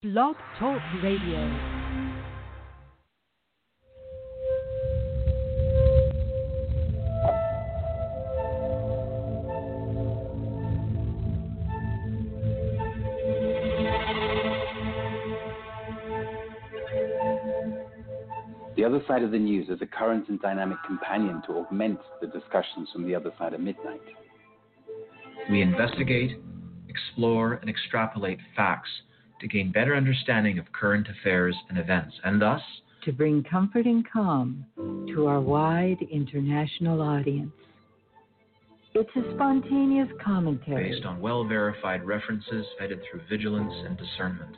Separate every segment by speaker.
Speaker 1: Blog Talk Radio.
Speaker 2: The other side of the news is a current and dynamic companion to augment the discussions from the other side of midnight.
Speaker 3: We investigate, explore, and extrapolate facts to gain better understanding of current affairs and events, and thus
Speaker 1: to bring comfort and calm to our wide international audience. It's a spontaneous commentary
Speaker 3: based on well verified references vetted through vigilance and discernment.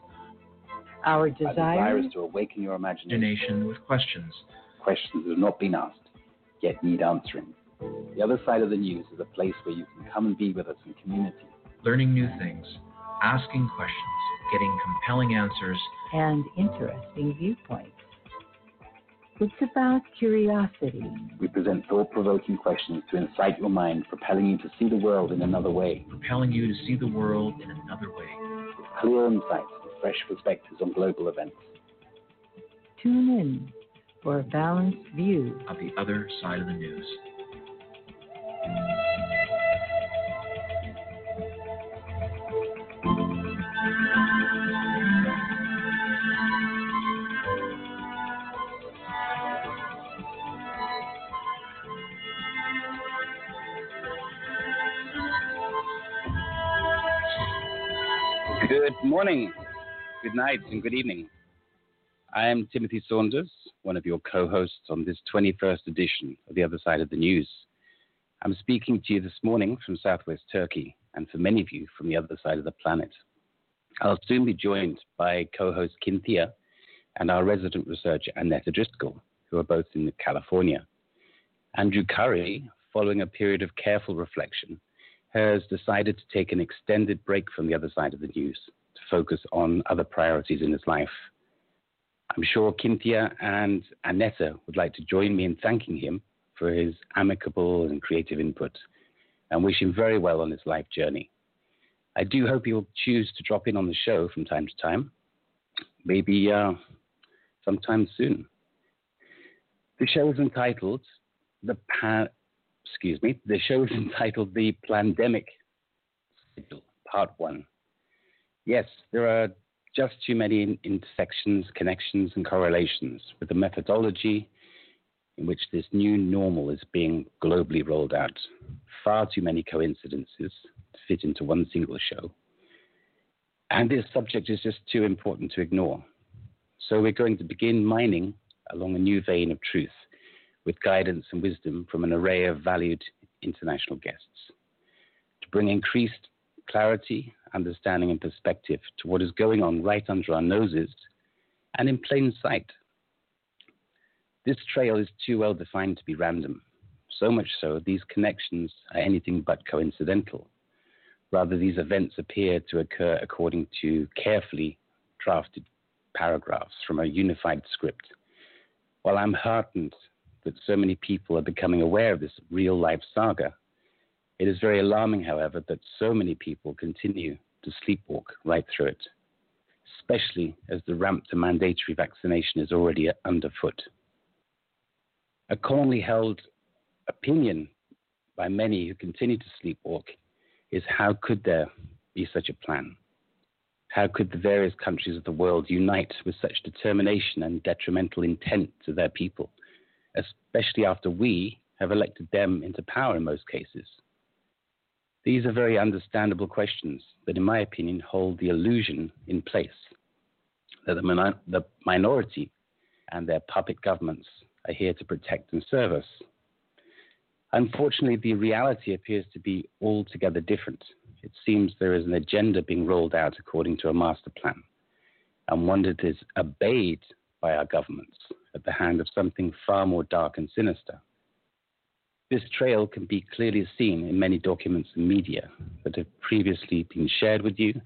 Speaker 1: Our
Speaker 2: Our
Speaker 1: desire,
Speaker 2: desire is to awaken your imagination.
Speaker 3: Imagination with questions.
Speaker 2: Questions that have not been asked, yet need answering. The other side of the news is a place where you can come and be with us in community.
Speaker 3: learning new things, asking questions, getting compelling answers,
Speaker 1: and interesting viewpoints. It's about curiosity,
Speaker 2: We present thought provoking questions to incite your mind, propelling you to see the world in another way,
Speaker 3: propelling you to see the world in another way.
Speaker 2: with clear insights and fresh perspectives on global events.
Speaker 1: tune in for a balanced view.
Speaker 3: Of the other side of the news.
Speaker 2: Good morning, good night, and good evening. I am Timothy Saunders, one of your co hosts on this 21st edition of The Other Side of the News. I'm speaking to you this morning from southwest Turkey, and for many of you from the other side of the planet. I'll soon be joined by co host Cynthia and our resident researcher Annetta Driscoll, who are both in California. Andrew Curry, following a period of careful reflection, has decided to take an extended break from the other side of the news to focus on other priorities in his life. I'm sure Cynthia and Annetta would like to join me in thanking him for his amicable and creative input and wish him very well on his life journey. I do hope he'll choose to drop in on the show from time to time, maybe uh, sometime soon. The show is entitled The pa- excuse me, the show is entitled The Plandemic Part 1. Yes, there are just too many intersections, connections, and correlations with the methodology in which this new normal is being globally rolled out. Far too many coincidences to fit into one single show. And this subject is just too important to ignore. So we're going to begin mining along a new vein of truth with guidance and wisdom from an array of valued international guests to bring increased clarity, understanding, and perspective to what is going on right under our noses and in plain sight. This trail is too well defined to be random, so much so these connections are anything but coincidental. Rather, these events appear to occur according to carefully drafted paragraphs from a unified script. While I'm heartened that so many people are becoming aware of this real life saga. It is very alarming, however, that so many people continue to sleepwalk right through it, especially as the ramp to mandatory vaccination is already underfoot. A commonly held opinion by many who continue to sleepwalk is how could there be such a plan? How could the various countries of the world unite with such determination and detrimental intent to their people? especially after we have elected them into power in most cases? These are very understandable questions that, in my opinion, hold the illusion in place that the, the minority and their puppet governments are here to protect and serve us. Unfortunately, the reality appears to be altogether different. It seems there is an agenda being rolled out according to a master plan, and one that is obeyed by our governments at the hand of something far more dark and sinister. This trail can be clearly seen in many documents and media that have previously been shared with you,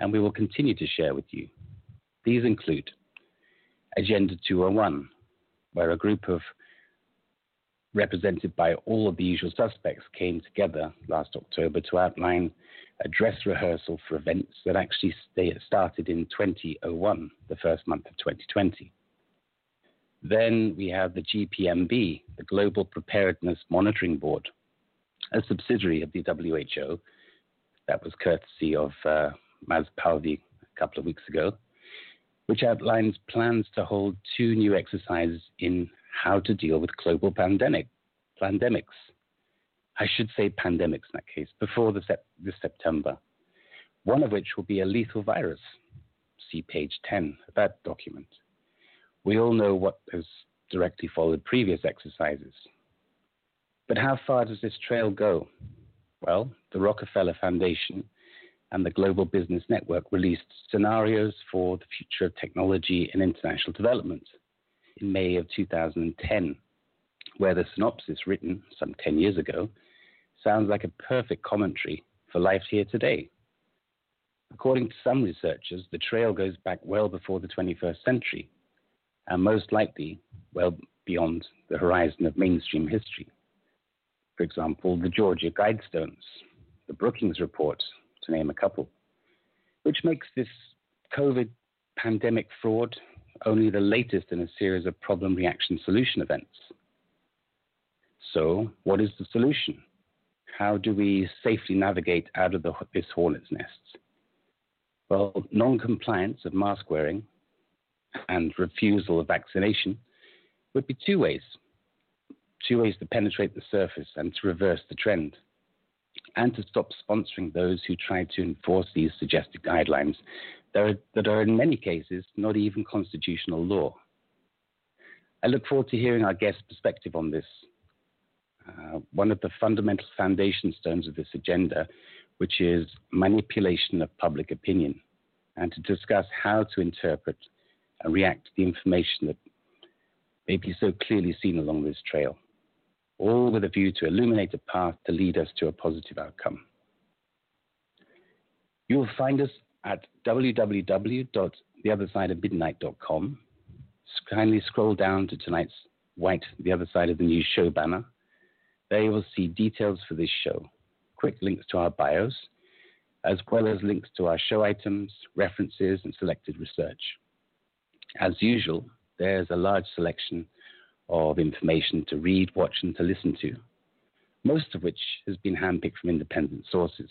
Speaker 2: and we will continue to share with you. These include Agenda 201, where a group of represented by all of the usual suspects, came together last October to outline a dress rehearsal for events that actually started in 2001, the first month of 2020. Then we have the GPMB, the Global Preparedness Monitoring Board, a subsidiary of the WHO. That was courtesy of uh, Maz Palvi a couple of weeks ago, which outlines plans to hold two new exercises in how to deal with global pandemic, pandemics. I should say pandemics in that case, before the sep- this September. One of which will be a lethal virus. See page 10 of that document. We all know what has directly followed previous exercises. But how far does this trail go? Well, the Rockefeller Foundation and the Global Business Network released scenarios for the future of technology and international development in May of 2010, where the synopsis written some 10 years ago sounds like a perfect commentary for life here today. According to some researchers, the trail goes back well before the 21st century, and most likely well beyond the horizon of mainstream history. For example, the Georgia Guidestones, the Brookings Report, to name a couple, which makes this COVID pandemic fraud only the latest in a series of problem reaction solution events. So, what is the solution? How do we safely navigate out of the, this hornet's nest? Well, non compliance of mask wearing and refusal of vaccination would be two ways. Two ways to penetrate the surface and to reverse the trend, and to stop sponsoring those who try to enforce these suggested guidelines that are, that are in many cases not even constitutional law. I look forward to hearing our guest's perspective on this. Uh, one of the fundamental foundation stones of this agenda, which is manipulation of public opinion, and to discuss how to interpret and react to the information that may be so clearly seen along this trail, all with a view to illuminate a path to lead us to a positive outcome. You will find us at www.theothersideofmidnight.com. Kindly scroll down to tonight's white The Other Side of the News show banner. There you will see details for this show, quick links to our bios, as well as links to our show items, references, and selected research. As usual, there's a large selection of information to read, watch, and to listen to, most of which has been handpicked from independent sources.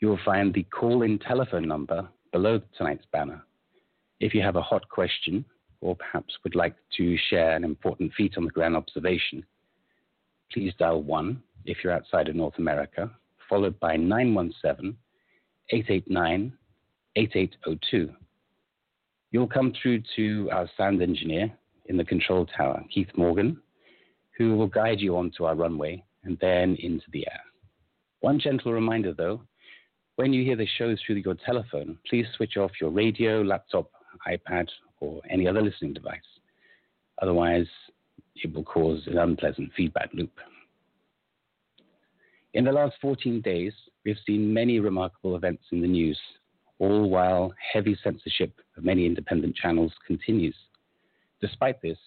Speaker 2: You will find the call in telephone number below tonight's banner. If you have a hot question or perhaps would like to share an important feat on the ground observation, please dial 1 if you're outside of North America, followed by 917 889 8802. You'll come through to our sound engineer in the control tower, Keith Morgan, who will guide you onto our runway and then into the air. One gentle reminder though when you hear the show through your telephone, please switch off your radio, laptop, iPad, or any other listening device. Otherwise, it will cause an unpleasant feedback loop. In the last 14 days, we've seen many remarkable events in the news, all while heavy censorship of many independent channels continues. Despite this,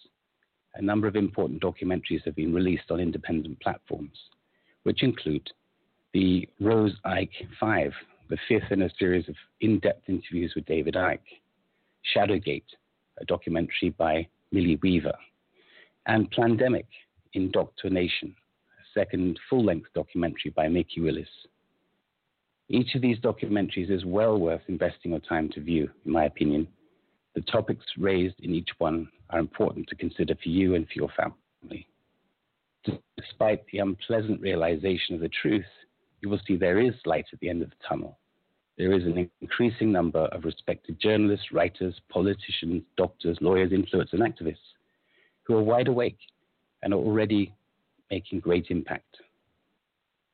Speaker 2: a number of important documentaries have been released on independent platforms, which include the Rose Icke Five, the fifth in a series of in depth interviews with David Icke, Shadowgate, a documentary by Millie Weaver, and Plandemic Indoctrination, a second full length documentary by Mikki Willis. Each of these documentaries is well worth investing your time to view, in my opinion. The topics raised in each one are important to consider for you and for your family. Despite the unpleasant realization of the truth, you will see there is light at the end of the tunnel. There is an increasing number of respected journalists, writers, politicians, doctors, lawyers, influencers, and activists who are wide awake and are already making great impact.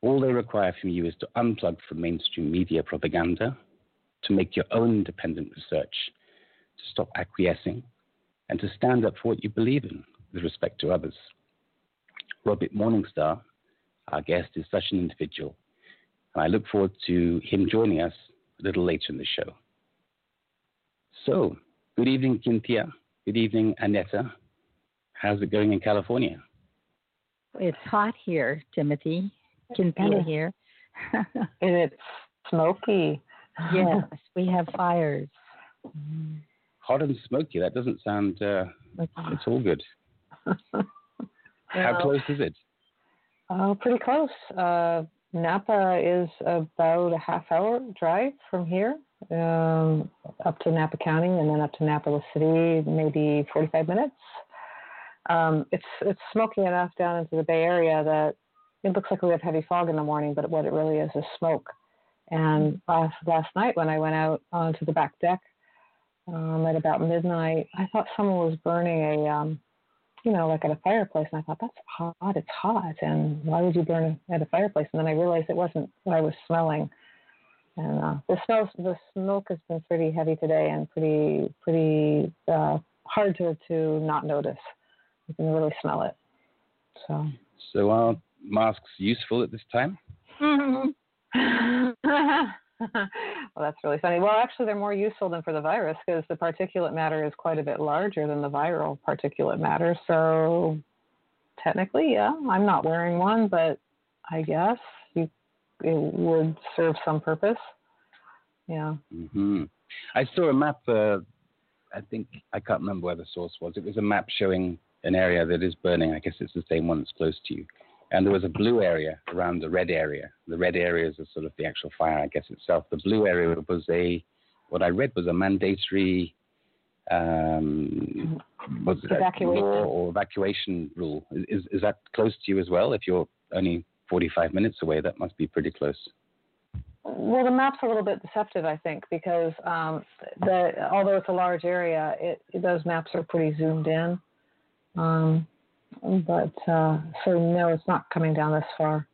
Speaker 2: All they require from you is to unplug from mainstream media propaganda, to make your own independent research, to stop acquiescing, and to stand up for what you believe in with respect to others. Robert Morningstar, our guest, is such an individual and I look forward to him joining us a little later in the show. So, good evening, Cynthia. Good evening, Aneta. How's it going in California?
Speaker 1: it's hot here, Timothy. Can feel here.
Speaker 4: and it's smoky.
Speaker 1: yes, we have fires.
Speaker 2: Hot and smoky. That doesn't sound. Uh, it's all good. How close is it?
Speaker 4: Oh, pretty close. Uh, Napa is about a half hour drive from here um, up to Napa County and then up to Napa City, maybe 45 minutes. Um, it's it's smoky enough down into the Bay Area that it looks like we have heavy fog in the morning, but what it really is is smoke. And last last night when I went out onto the back deck um, at about midnight, I thought someone was burning a um, you know, like at a fireplace. And I thought, that's hot. It's hot. And why would you burn at a fireplace? And then I realized it wasn't what I was smelling. And uh, the smells, the smoke has been pretty heavy today and pretty, pretty uh, hard to, to not notice. You can really smell it. So.
Speaker 2: So are masks useful at this time?
Speaker 4: well, that's really funny. Well, actually, they're more useful than for the virus because the particulate matter is quite a bit larger than the viral particulate matter. So, technically, yeah, I'm not wearing one, but I guess you, it would serve some purpose. Yeah.
Speaker 2: Mm-hmm. I saw a map. Uh, I think I can't remember where the source was. It was a map showing an area that is burning. I guess it's the same one that's close to you and there was a blue area around the red area. The red area is sort of the actual fire, I guess itself. The blue area was a what I read was a mandatory um, was
Speaker 4: evacuation.
Speaker 2: law or evacuation rule. Is is that close to you as well? If you're only 45 minutes away, that must be pretty close.
Speaker 4: Well, the map's a little bit deceptive, I think, because um, the although it's a large area, it, those maps are pretty zoomed in. Um, but uh, so no, it's not coming down this far.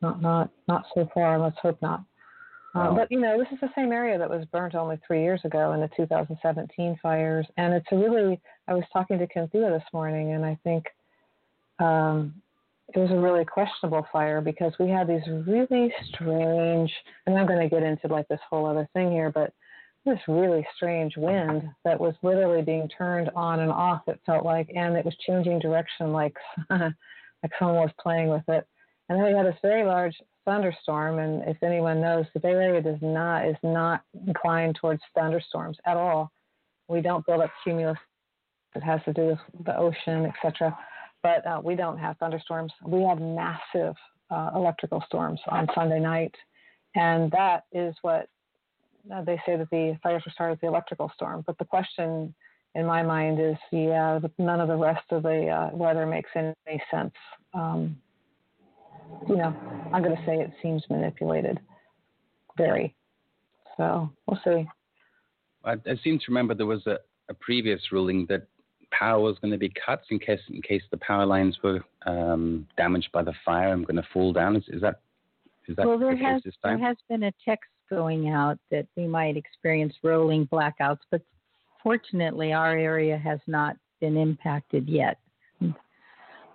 Speaker 4: Not not not so far. Let's hope not. Uh, but you know, this is the same area that was burnt only three years ago in the 2017 fires, and it's a really. I was talking to Cynthia this morning, and I think um, it was a really questionable fire because we had these really strange. And I'm going to get into like this whole other thing here, but this really strange wind that was literally being turned on and off. It felt like, and it was changing direction like like someone was playing with it. And then we had this very large thunderstorm. And if anyone knows, the Bay Area does not is not inclined towards thunderstorms at all. We don't build up cumulus. It has to do with the ocean, etc. But uh, we don't have thunderstorms. We have massive uh, electrical storms on Sunday night, and that is what uh, they say that the fires were started with the electrical storm. But the question in my mind is, yeah, none of the rest of the uh, weather makes any sense. Um, you know, I'm going to say it seems manipulated, very. So we'll see.
Speaker 2: I, I seem to remember there was a, a, previous ruling that power was going to be cut in case in case the power lines were um, damaged by the fire and going to fall down. Is, is that is that
Speaker 1: well, there
Speaker 2: the
Speaker 1: has,
Speaker 2: case this time?
Speaker 1: There has been a text going out that we might experience rolling blackouts, but fortunately, our area has not been impacted yet.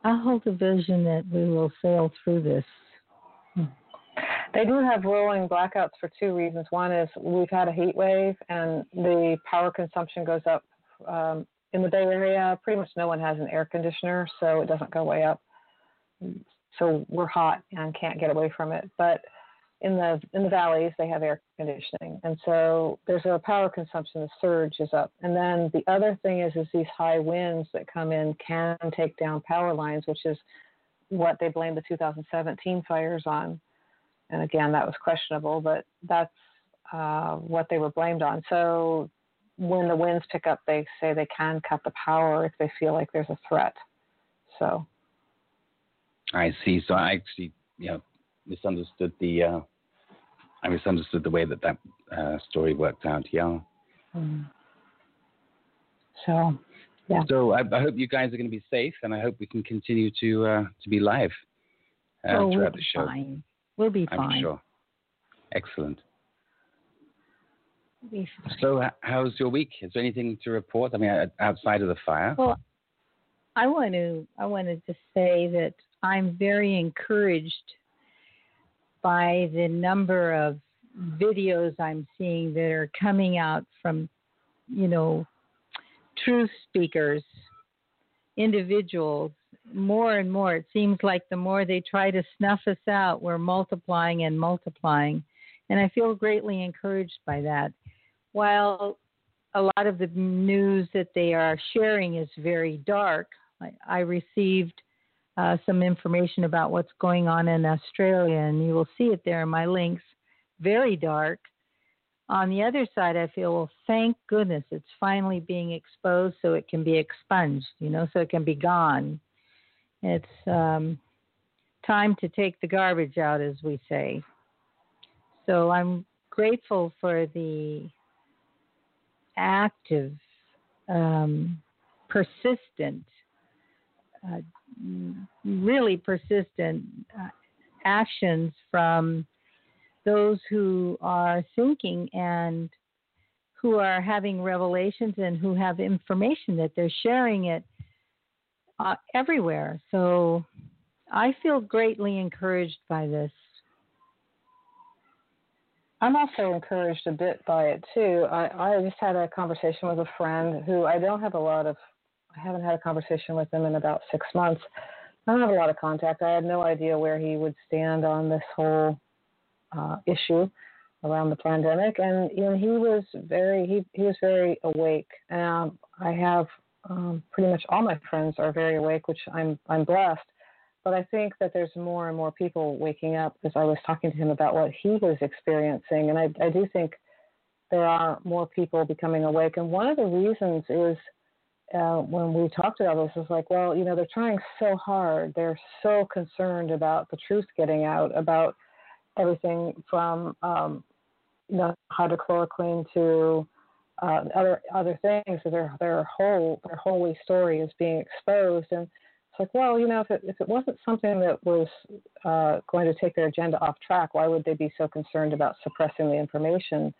Speaker 1: I hold a vision that we will sail through this.
Speaker 4: They do have rolling blackouts for two reasons. One is we've had a heat wave and the power consumption goes up. Um, in the Bay Area, pretty much no one has an air conditioner, so it doesn't go way up. So we're hot and can't get away from it. But in the in the valleys they have air conditioning. And so there's a power consumption the surge is up. And then the other thing is is these high winds that come in can take down power lines which is what they blamed the 2017 fires on. And again that was questionable but that's uh, what they were blamed on. So when the winds pick up they say they can cut the power if they feel like there's a threat. So.
Speaker 2: I see. So i actually you know misunderstood the uh, I misunderstood the way that that uh, story worked out. Yeah.
Speaker 4: Mm. So, yeah.
Speaker 2: So I, I, hope you guys are going to be safe, and I hope we can continue to uh, to be live uh,
Speaker 1: oh,
Speaker 2: throughout
Speaker 1: we'll
Speaker 2: the show.
Speaker 1: Fine. We'll be
Speaker 2: I'm
Speaker 1: fine.
Speaker 2: sure. Excellent.
Speaker 1: We'll
Speaker 2: so, how's your week? Is there anything to report? I mean, outside of the fire.
Speaker 1: Well, I want to I wanted to say that I'm very encouraged by the number of videos I'm seeing that are coming out from, you know, truth speakers, individuals more and more. It seems like the more they try to snuff us out, we're multiplying and multiplying. And I feel greatly encouraged by that. While a lot of the news that they are sharing is very dark, I, I received uh, some information about what's going on in Australia, and you will see it there in my links. Very dark. On the other side, I feel, well, thank goodness it's finally being exposed so it can be expunged, you know, so it can be gone. It's um, time to take the garbage out, as we say. So I'm grateful for the active, um, persistent, uh, really persistent uh, actions from those who are thinking and who are having revelations and who have information that they're sharing it uh, everywhere. So I feel greatly encouraged by this.
Speaker 4: I'm also encouraged a bit by it too. I, I just had a conversation with a friend who I don't have a lot of, I haven't had a conversation with him in about six months. I don't have a lot of contact. I had no idea where he would stand on this whole uh, issue around the pandemic, and you know, he was very he he was very awake. Um, I have um, pretty much all my friends are very awake, which I'm I'm blessed. But I think that there's more and more people waking up as I was talking to him about what he was experiencing, and I I do think there are more people becoming awake. And one of the reasons is uh, when we talked about this is like, well, you know, they're trying so hard. They're so concerned about the truth getting out, about everything from um, you know hydrochloroquine to uh, other other things. Their their whole their whole story is being exposed, and it's like, well, you know, if it if it wasn't something that was uh, going to take their agenda off track, why would they be so concerned about suppressing the information?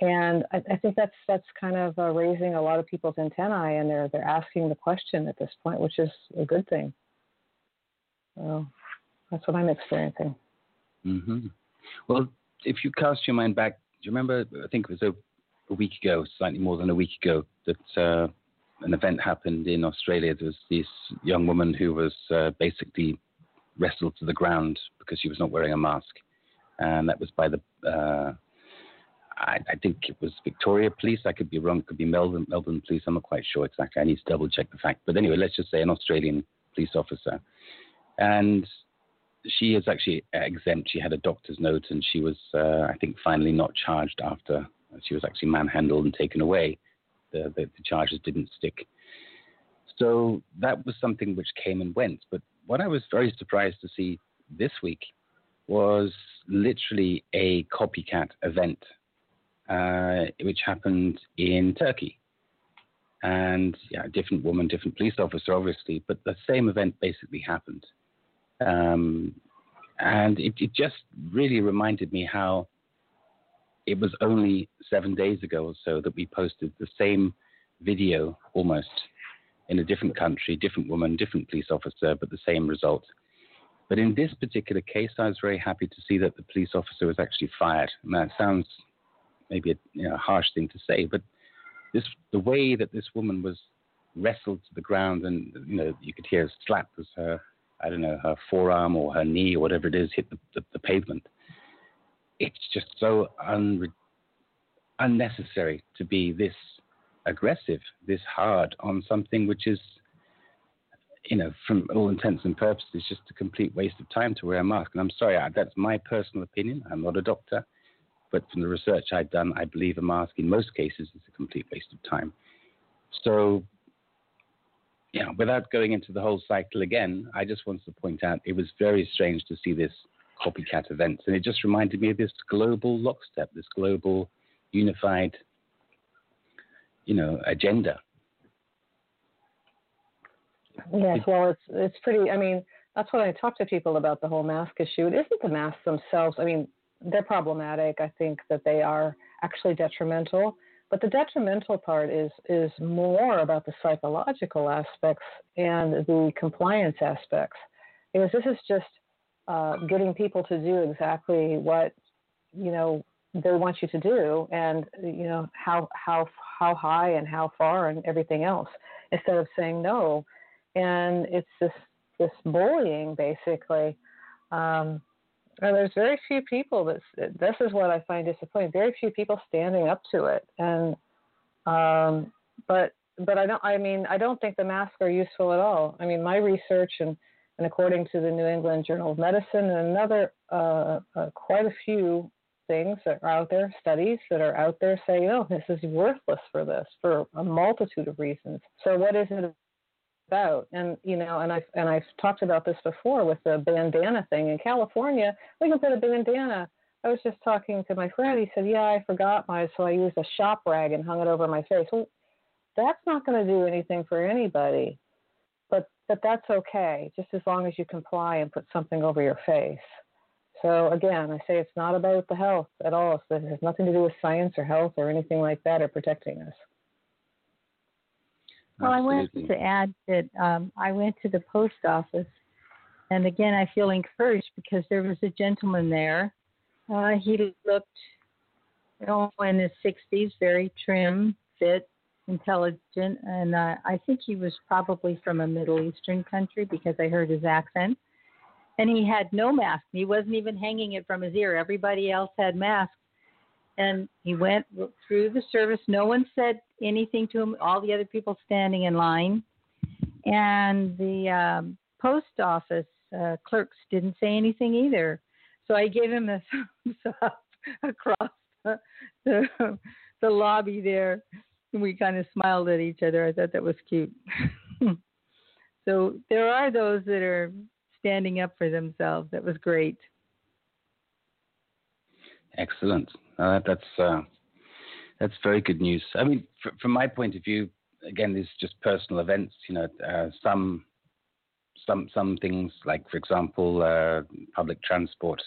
Speaker 4: And I, I think that's that's kind of uh, raising a lot of people's antennae, and they're they're asking the question at this point, which is a good thing. So that's what I'm experiencing.
Speaker 2: Mm-hmm. Well, if you cast your mind back, do you remember? I think it was a, a week ago, slightly more than a week ago, that uh, an event happened in Australia. There was this young woman who was uh, basically wrestled to the ground because she was not wearing a mask, and that was by the. Uh, I, I, think it was Victoria Police. I could be wrong. It could be Melbourne Melbourne Police. I'm not quite sure exactly. I need to double check the fact. But anyway, let's just say an Australian police officer, and she is actually exempt. She had a doctor's note, and she was, uh, I think, finally not charged after she was actually manhandled and taken away. The, the, the, charges didn't stick. So that was something which came and went. But what I was very surprised to see this week was literally a copycat event, which happened in Turkey. And yeah, different woman, different police officer, obviously, but the same event basically happened. Um, and it, it just really reminded me how it was only seven days ago or so that we posted the same video almost in a different country, different woman, different police officer, but the same result. But in this particular case, I was very happy to see that the police officer was actually fired. And that sounds maybe a you know, harsh thing to say, but this the way that this woman was wrestled to the ground, and you know you could hear a slap as her I don't know, her forearm or her knee or whatever it is hit the, the, the pavement. It's just so un- unnecessary to be this aggressive, this hard on something which is, you know, from all intents and purposes, just a complete waste of time to wear a mask. And I'm sorry, that's my personal opinion. I'm not a doctor. But from the research I've done, I believe a mask in most cases is a complete waste of time. So yeah, without going into the whole cycle again, I just wanted to point out it was very strange to see this copycat event, and it just reminded me of this global lockstep, this global unified, you know, agenda.
Speaker 4: Yes, well, it's it's pretty. I mean, that's what I talk to people about the whole mask issue. It isn't the masks themselves. I mean, they're problematic. I think that they are actually detrimental but the detrimental part is is more about the psychological aspects and the compliance aspects, because this is just uh, getting people to do exactly what you know they want you to do, and you know how how how high and how far and everything else, instead of saying no. And it's this this bullying basically. Um, and there's very few people that this is what I find disappointing. Very few people standing up to it, and um, but but I don't. I mean, I don't think the masks are useful at all. I mean, my research and and according to the New England Journal of Medicine and another uh, uh, quite a few things that are out there, studies that are out there say, oh, this is worthless for this for a multitude of reasons. So what is it And you know, and I've and I've talked about this before with the bandana thing in California. We can put a bandana. I was just talking to my friend. He said, "Yeah, I forgot my, so I used a shop rag and hung it over my face." Well, that's not going to do anything for anybody. But but that's okay, just as long as you comply and put something over your face. So again, I say it's not about the health at all. It has nothing to do with science or health or anything like that or protecting us.
Speaker 1: Well, I wanted to add that um, I went to the post office, and again, I feel encouraged because there was a gentleman there. Uh, he looked, you know, in his 60s, very trim, fit, intelligent, and uh, I think he was probably from a Middle Eastern country because I heard his accent. And he had no mask. He wasn't even hanging it from his ear. Everybody else had masks. And he went through the service. No one said anything to him. All the other people standing in line. And the um, post office uh, clerks didn't say anything either. So I gave him a thumbs up across the, the, the lobby there And we kind of smiled at each other. I thought that was cute. so there are those that are standing up for themselves. That was great.
Speaker 2: Excellent. Uh, that's uh, that's very good news. I mean, fr- from my point of view, again, these just personal events. You know, uh, some some some things like, for example, uh, public transport.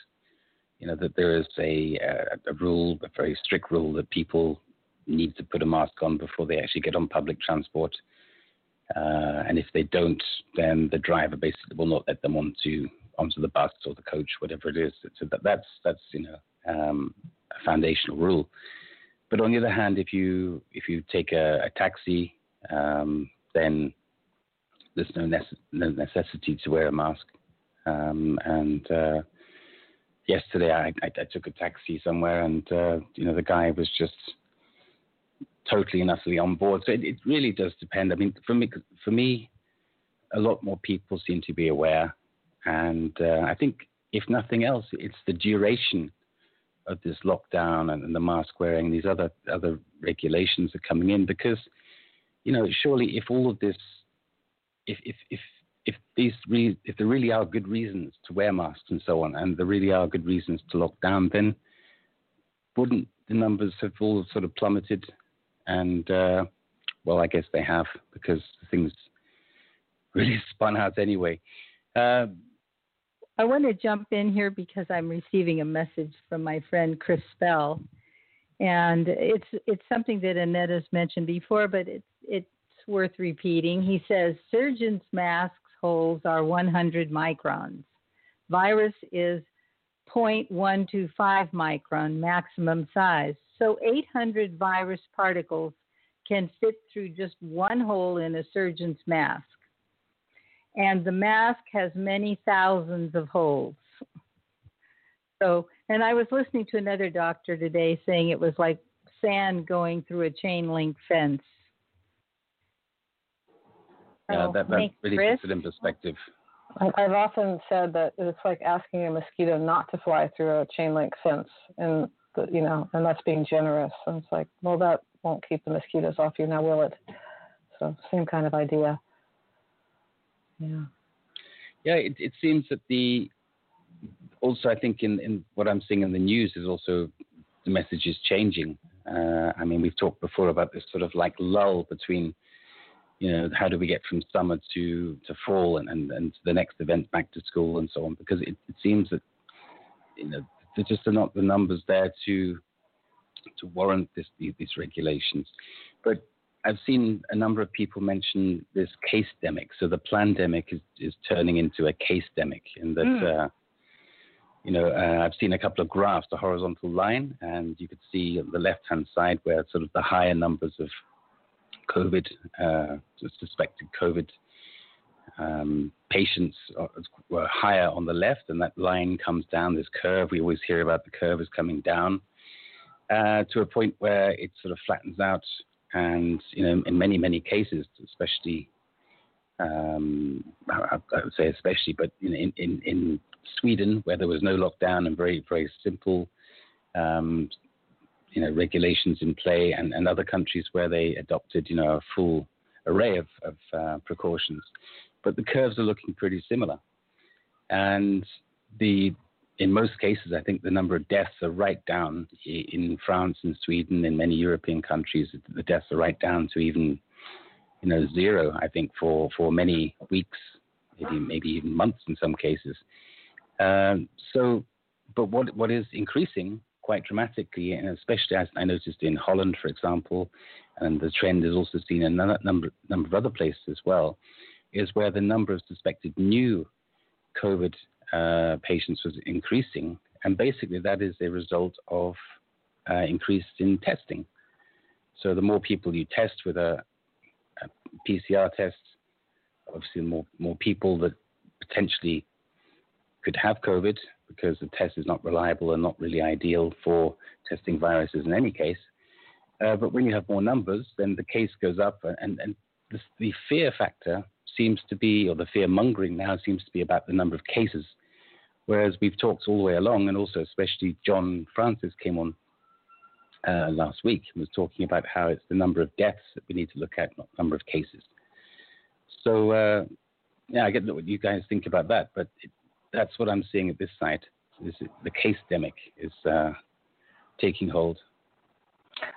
Speaker 2: You know that there is a, a rule, a very strict rule that people need to put a mask on before they actually get on public transport. Uh, and if they don't, then the driver basically will not let them onto onto the bus or the coach, whatever it is. So that, that's that's you know um, a foundational rule. But on the other hand, if you if you take a, a taxi, um, then there's no, nece- no, necessity to wear a mask. Um, and uh, yesterday, I, I, I, took a taxi somewhere, and uh, you know the guy was just totally and utterly on board. So it, it really does depend. I mean, for me, for me, a lot more people seem to be aware, and uh, I think if nothing else, it's the duration of this lockdown and, and the mask wearing, and these other other regulations are coming in because, you know, surely if all of this, if if if if these re- if there really are good reasons to wear masks and so on, and there really are good reasons to lock down, then wouldn't the numbers have all sort of plummeted and uh, well, I guess they have because things really spun out anyway. Uh,
Speaker 1: I want to jump in here because I'm receiving a message from my friend Chris Spell, and it's it's something that Annette has mentioned before, but it's it's worth repeating. He says surgeons' masks holes are 100 microns. Virus is 0.125 micron maximum size. So 800 virus particles can fit through just one hole in a surgeon's mask. And the mask has many thousands of holes. So, and I was listening to another doctor today saying it was like sand going through a chain link fence.
Speaker 2: Yeah, that, that really puts it in perspective.
Speaker 4: I've often said that it's like asking a mosquito not to fly through a chain link fence, and you know, and that's being generous. And it's like, well, that won't keep the mosquitoes off you, now will it? So same kind of idea. Yeah.
Speaker 2: Yeah, it, it seems that the also I think in, in what I'm seeing in the news is also the message is changing. Uh, I mean, we've talked before about this sort of like lull between, you know, how do we get from summer to, to fall and, and, and the next event back to school and so on, because it, it seems that, you know, there just are not the numbers there to to warrant this, these regulations. But I've seen a number of people mention this case demic. So the pandemic is, is turning into a case demic, in that, mm. uh, you know, uh, I've seen a couple of graphs, a horizontal line, and you could see on the left hand side where sort of the higher numbers of COVID, uh, suspected COVID um, patients were higher on the left, and that line comes down this curve. We always hear about the curve is coming down uh, to a point where it sort of flattens out. And you know, in many many cases, especially um, I, I, would say especially, but in, in, in Sweden, where there was no lockdown and very very simple um, you know regulations in play, and, and other countries where they adopted you know a full array of, of uh, precautions, but the curves are looking pretty similar, and the in most cases, I think the number of deaths are right down in France and Sweden, in many European countries. The deaths are right down to even, you know, zero. I think for for many weeks, maybe maybe even months in some cases. Um, so, but what what is increasing quite dramatically, and especially as I noticed in Holland, for example, and the trend is also seen in a number number of other places as well, is where the number of suspected new COVID uh, patients was increasing, and basically that is a result of uh, increase in testing. So the more people you test with a, a PCR test, obviously more more people that potentially could have COVID because the test is not reliable and not really ideal for testing viruses in any case. Uh, but when you have more numbers, then the case goes up, and, and the, the fear factor seems to be, or the fear mongering now seems to be about the number of cases. Whereas we've talked all the way along, and also especially John Francis came on uh, last week and was talking about how it's the number of deaths that we need to look at, not number of cases. So, uh, yeah, I get what you guys think about that, but it, that's what I'm seeing at this site. Is the case demic is uh, taking hold.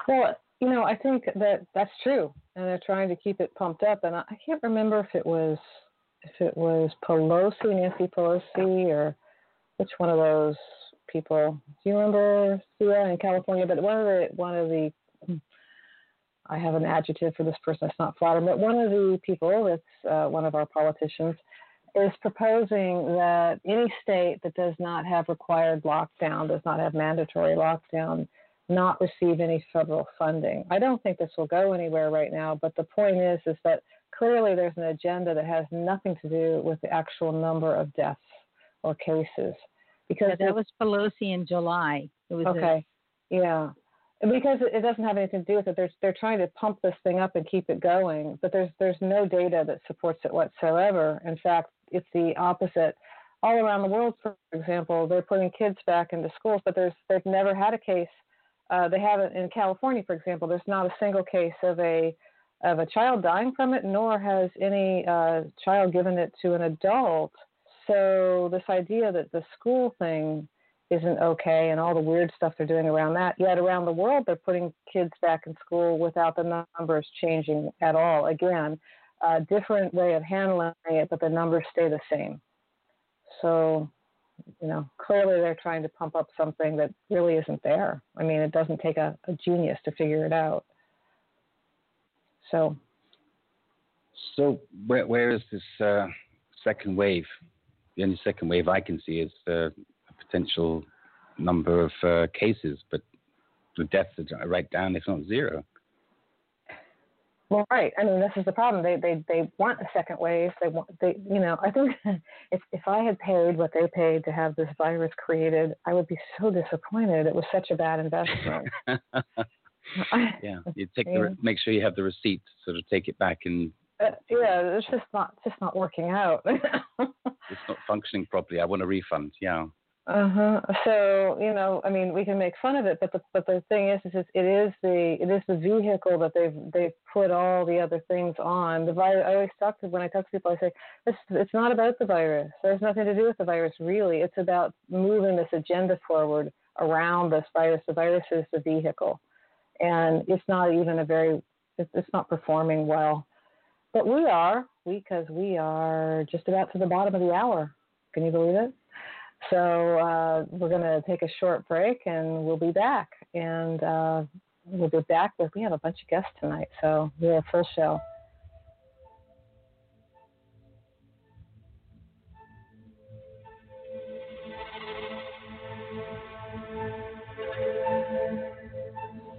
Speaker 4: Well, you know, I think that that's true, and they're trying to keep it pumped up. And I, I can't remember if it was if it was Pelosi, Nancy Pelosi, or which one of those people. Do you remember Sia in California? But one of the one of the I have an adjective for this person. It's not flattering, but one of the people that's uh, one of our politicians is proposing that any state that does not have required lockdown, does not have mandatory lockdown, not receive any federal funding. I don't think this will go anywhere right now, but the point is is that clearly there's an agenda that has nothing to do with the actual number of deaths or cases.
Speaker 1: Because yeah, that was Pelosi in July.
Speaker 4: It was okay. A, yeah because it doesn't have anything to do with it. They're they're trying to pump this thing up and keep it going, but there's there's no data that supports it whatsoever. In fact, it's the opposite. All around the world, for example, they're putting kids back into schools, but there's they've never had a case. Uh, they haven't in California, for example. There's not a single case of a of a child dying from it, nor has any uh, child given it to an adult. So this idea that the school thing isn't okay and all the weird stuff they're doing around that. Yet around the world, they're putting kids back in school without the numbers changing at all. Again, a different way of handling it, but the numbers stay the same. So, you know, clearly they're trying to pump up something that really isn't there. I mean, it doesn't take a, a genius to figure it out. So,
Speaker 2: so where, where is this uh, second wave? The only second wave I can see is uh, potential number of uh, cases, but the deaths are right down, if not zero.
Speaker 4: Well, right. I mean, this is the problem. They they they want a second wave. They want they you know. I think if if I had paid what they paid to have this virus created, I would be so disappointed. It was such a bad investment.
Speaker 2: yeah, you take the make sure you have the receipt, to sort of take it back and.
Speaker 4: Uh, yeah, it's just not just not working out.
Speaker 2: it's not functioning properly. I want a refund. Yeah.
Speaker 4: Uh huh. So you know, I mean, we can make fun of it, but the but the thing is, is it is the it is the vehicle that they've they've put all the other things on. The virus. I always talk to when I talk to people, I say, this it's not about the virus. There's nothing to do with the virus, really. It's about moving this agenda forward around this virus. The virus is the vehicle, and it's not even a very it's not performing well. But we are, because we are just about to the bottom of the hour. Can you believe it? So uh, we're going to take a short break and we'll be back. And uh, we'll be back with, we have a bunch of guests tonight, so we're a full show.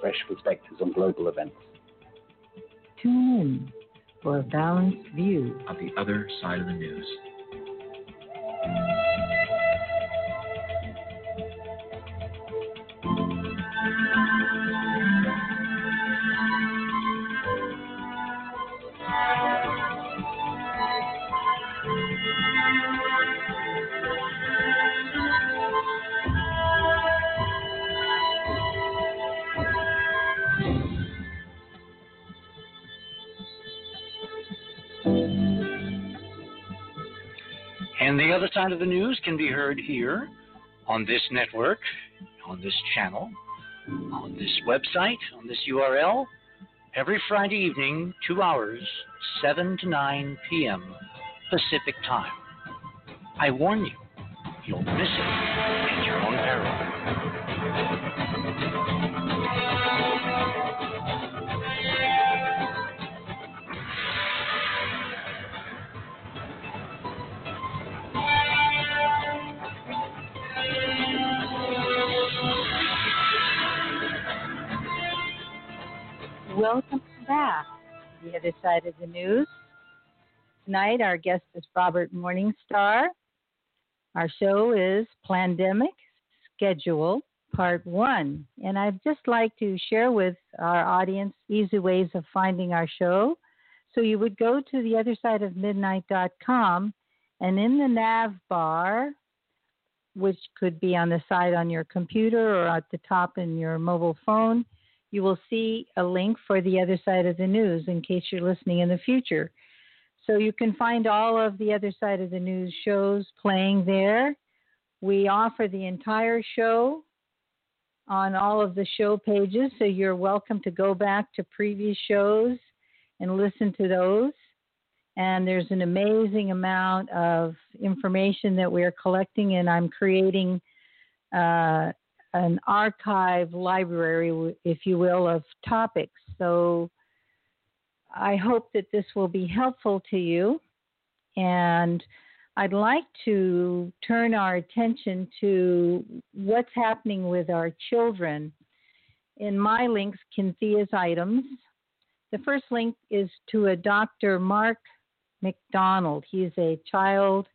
Speaker 2: fresh perspectives on global events.
Speaker 1: Tune in for a balanced view.
Speaker 3: Of the other side of the news.
Speaker 5: And the other side of the news can be heard here on this network, on this channel, on this website, on this URL, every Friday evening, two hours, 7 to 9 p.m. Pacific time. I warn you, you'll miss it at your own peril.
Speaker 1: Welcome back to the other side of the news. Tonight, our guest is Robert Morningstar. Our show is Plandemic Schedule Part 1. And I'd just like to share with our audience easy ways of finding our show. So you would go to the other side of midnight.com and in the nav bar, which could be on the side on your computer or at the top in your mobile phone, you will see a link for the other side of the news in case you're listening in the future. So you can find all of the other side of the news shows playing there. We offer the entire show on all of the show pages, so you're welcome to go back to previous shows and listen to those. And there's an amazing amount of information that we're collecting, and I'm creating uh, an archive library, if you will, of topics. So I hope that this will be helpful to you. And I'd like to turn our attention to what's happening with our children. In my links, Cynthia's items, the first link is to a Dr. Mark McDonald. He's a child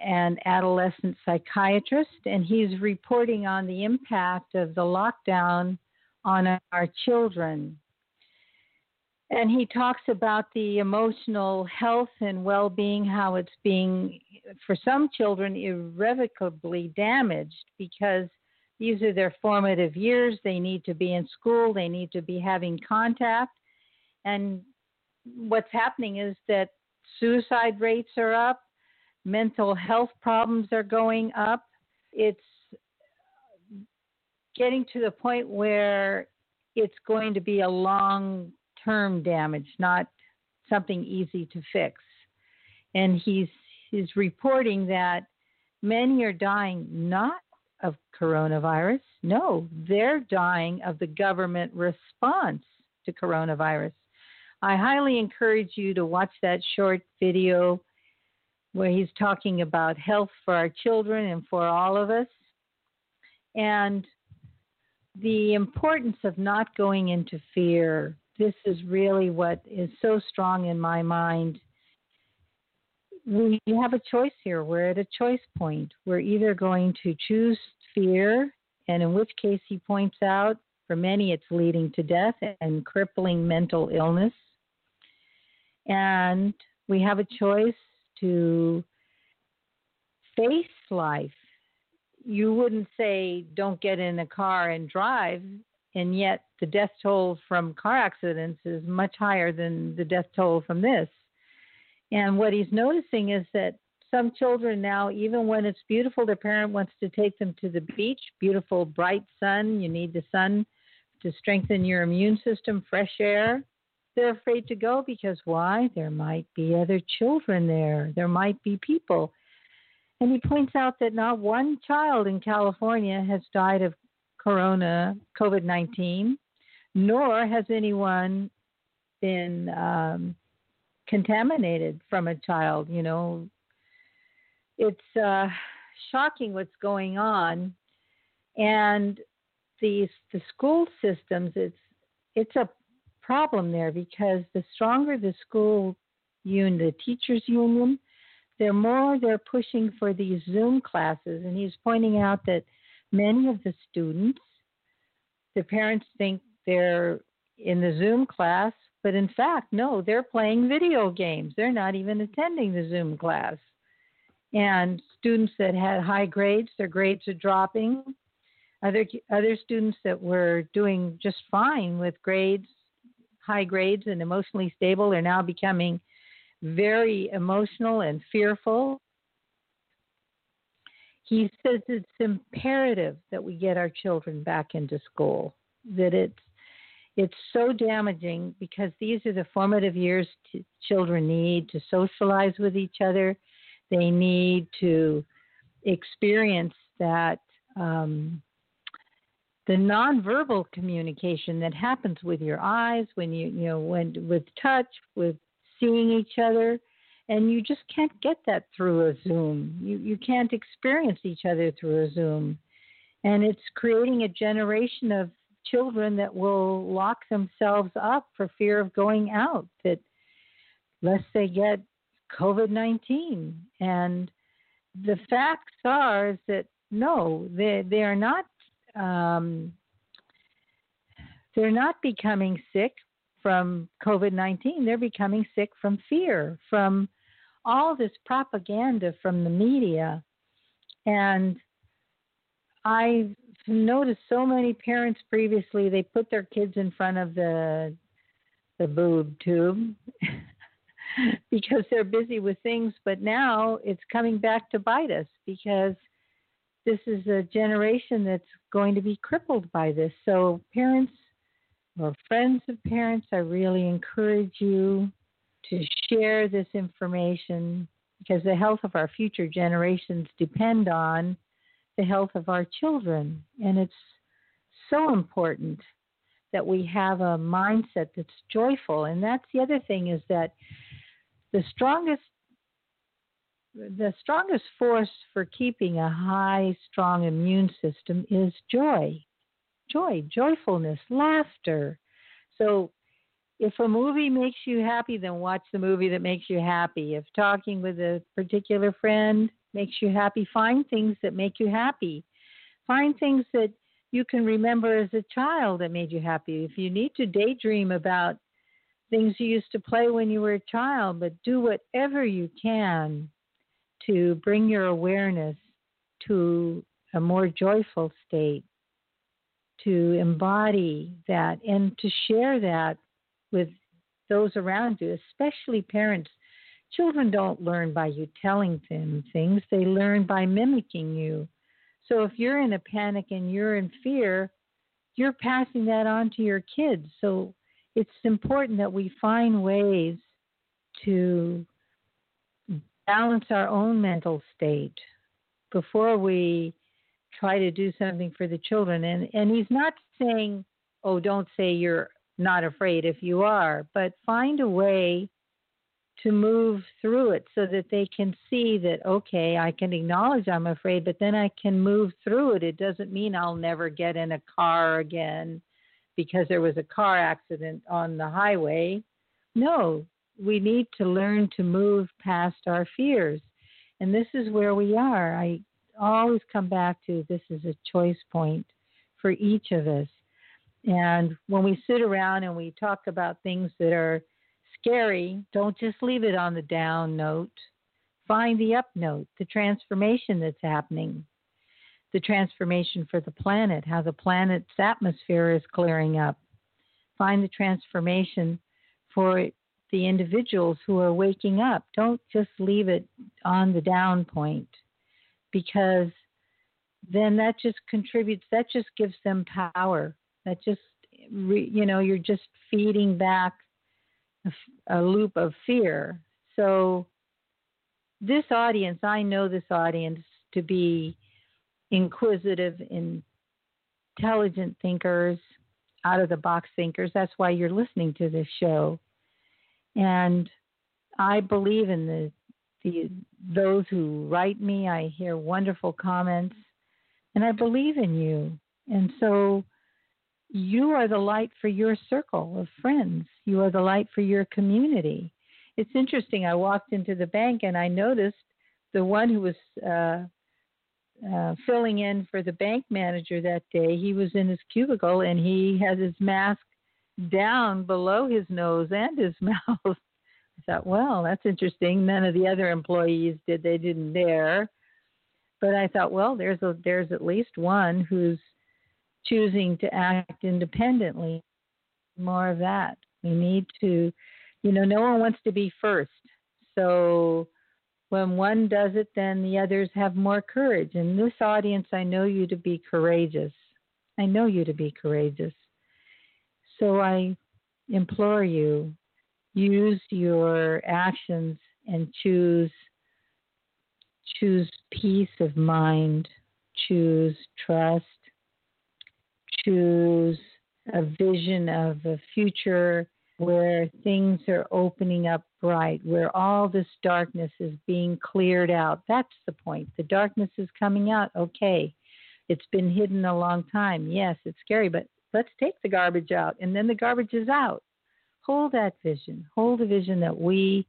Speaker 1: and adolescent psychiatrist, and he's reporting on the impact of the lockdown on our children. And he talks about the emotional health and well being, how it's being, for some children, irrevocably damaged because these are their formative years. They need to be in school, they need to be having contact. And what's happening is that suicide rates are up, mental health problems are going up. It's getting to the point where it's going to be a long term damage, not something easy to fix. And he's he's reporting that many are dying not of coronavirus. No, they're dying of the government response to coronavirus. I highly encourage you to watch that short video where he's talking about health for our children and for all of us. And the importance of not going into fear. This is really what is so strong in my mind. We have a choice here. We're at a choice point. We're either going to choose fear, and in which case he points out for many it's leading to death and crippling mental illness. And we have a choice to face life you wouldn't say don't get in a car and drive, and yet the death toll from car accidents is much higher than the death toll from this. And what he's noticing is that some children now, even when it's beautiful, their parent wants to take them to the beach, beautiful, bright sun. You need the sun to strengthen your immune system, fresh air. They're afraid to go because why? There might be other children there, there might be people. And he points out that not one child in California has died of corona, COVID 19, nor has anyone been um, contaminated from a child. You know, it's uh, shocking what's going on, and these the school systems. It's it's a problem there because the stronger the school union, the teachers union, the more they're pushing for these Zoom classes. And he's pointing out that many of the students, the parents think they're in the Zoom class, but in fact, no, they're playing video games. They're not even attending the Zoom class. And students that had high grades, their grades are dropping. Other other students that were doing just fine with grades, high grades and emotionally stable are now becoming very emotional and fearful. He says it's imperative that we get our children back into school. That it's it's so damaging because these are the formative years children need to socialize with each other. They need to experience that um, the nonverbal communication that happens with your eyes when you you know when with touch with seeing each other and you just can't get that through a zoom. You you can't experience each other through a zoom. And it's creating a generation of children that will lock themselves up for fear of going out that lest they get covid-19 and the facts are is that no they they are not um, they're not becoming sick from COVID 19. They're becoming sick from fear, from all this propaganda from the media. And I've noticed so many parents previously, they put their kids in front of the the boob tube because they're busy with things, but now it's coming back to bite us because this is a generation that's going to be crippled by this. So, parents or friends of parents, I really encourage you to share this information because the health of our future generations depend on the health of our children. And it's so important that we have a mindset that's joyful. And that's the other thing is that the strongest the strongest force for keeping a high, strong immune system is joy. Joy, joyfulness, laughter. So if a movie makes you happy, then watch the movie that makes you happy. If talking with a particular friend makes you happy, find things that make you happy. Find things that you can remember as a child that made you happy. If you need to daydream about things you used to play when you were a child, but do whatever you can to bring your awareness to a more joyful state, to embody that, and to share that with those around you, especially parents. Children don't learn by you telling them things, they learn by mimicking you. So if you're in a panic and you're in fear, you're passing that on to your kids. So it's important that we find ways to balance our own mental state before we try to do something for the children. And and he's not saying, oh, don't say you're not afraid if you are, but find a way to move through it so that they can see that okay, I can acknowledge I'm afraid, but then I can move through it. It doesn't mean I'll never get in a car again because there was a car accident on the highway. No, we need to learn to move past our fears. And this is where we are. I always come back to this is a choice point for each of us. And when we sit around and we talk about things that are scary, don't just leave it on the down note. Find the up note, the transformation that's happening. the transformation for the planet, how the planet's atmosphere is clearing up. Find the transformation for the individuals who are waking up. Don't just leave it on the down point because then that just contributes, that just gives them power. That just, you know, you're just feeding back a, loop of fear. So, this audience, I know this audience to be inquisitive, intelligent thinkers, out of the box thinkers. That's why you're listening to this show. And I believe in the, the those who write me. I hear wonderful comments, and I believe in you. And so you are the light for your circle of friends. You are the light for your community. It's interesting. I walked into the bank and I noticed the one who was uh, uh, filling in for the bank manager that day. He was in his cubicle and he had his mask down below his nose and his mouth. I thought, well, that's interesting. None of the other employees did. They didn't dare. But I thought, well, there's a there's at least one who's choosing to act independently. More of that. We need to, you know, no one wants to be first. So when one does it, then the others have more courage. And this audience, I know you to be courageous. I know you to be courageous. So I implore you use your actions and choose choose peace of mind, choose trust, choose a vision of a future where things are opening up bright, where all this darkness is being cleared out. That's the point. The darkness is coming out. Okay. It's been hidden a long time. Yes, it's scary, but let's take the garbage out. And then the garbage is out. Hold that vision. Hold the vision that we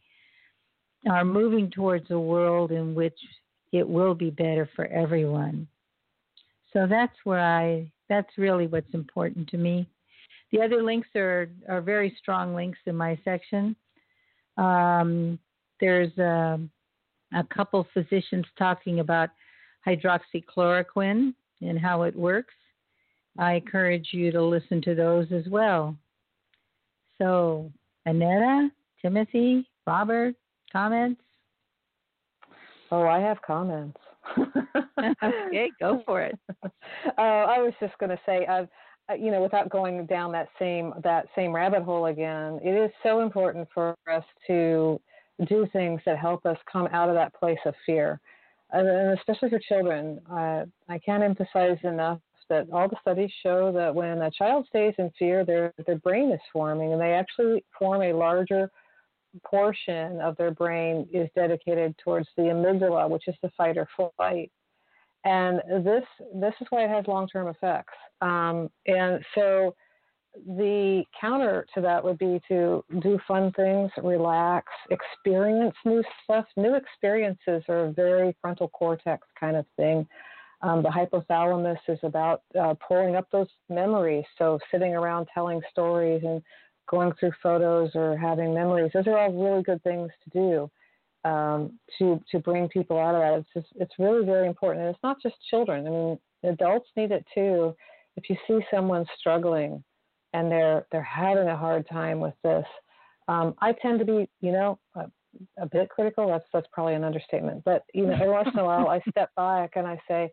Speaker 1: are moving towards a world in which it will be better for everyone. So that's where I that's really what's important to me. The other links are are very strong links in my section. Um, there's a, a couple physicians talking about hydroxychloroquine and how it works. I encourage you to listen to those as well. So, Annetta, Timothy, Robert, comments?
Speaker 4: Oh, I have comments.
Speaker 1: okay, go for it.
Speaker 4: uh, I was just going to say, I've, uh, you know, without going down that same that same rabbit hole again, it is so important for us to do things that help us come out of that place of fear, and especially for children. Uh, I can't emphasize enough that all the studies show that when a child stays in fear, their their brain is forming, and they actually form a larger portion of their brain is dedicated towards the amygdala, which is the fight or flight. And this this is why it has long term effects. Um, and so the counter to that would be to do fun things, relax, experience new stuff. New experiences are a very frontal cortex kind of thing. Um, the hypothalamus is about uh, pulling up those memories. So sitting around telling stories and going through photos or having memories. Those are all really good things to do um, to to bring people out of that. It's just it's really very important, and it's not just children. I mean, adults need it too. If you see someone struggling and they're they're having a hard time with this, um, I tend to be, you know, a, a bit critical. That's that's probably an understatement. But you know, every once in a while, I step back and I say,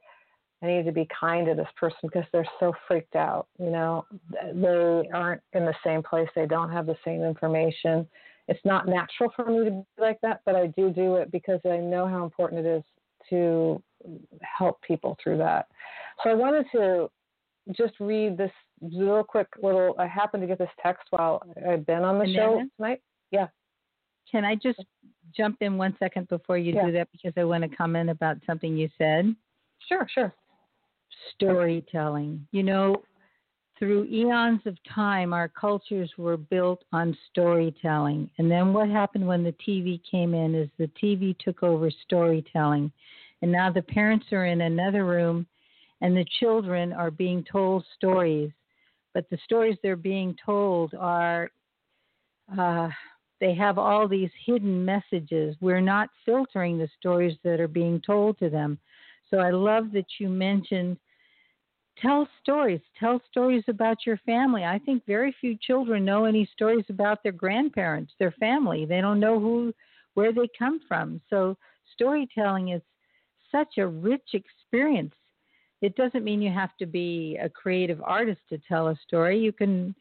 Speaker 4: I need to be kind to this person because they're so freaked out. You know, they aren't in the same place. They don't have the same information. It's not natural for me to be like that, but I do do it because I know how important it is to help people through that. So I wanted to just read this real quick little. I happened to get this text while I've been on the and show tonight. Yeah.
Speaker 1: Can I just jump in one second before you yeah. do that because I want to comment about something you said?
Speaker 4: Sure, sure
Speaker 1: storytelling. You know, through eons of time, our cultures were built on storytelling. And then what happened when the TV came in is the TV took over storytelling. And now the parents are in another room and the children are being told stories. But the stories they're being told are, uh, they have all these hidden messages. We're not filtering the stories that are being told to them. So I love that you mentioned tell stories. Tell stories about your family. I think very few children know any stories about their grandparents, their family. They don't know who where they come from. So storytelling is such a rich experience. It doesn't mean you have to be a creative artist to tell a story. You can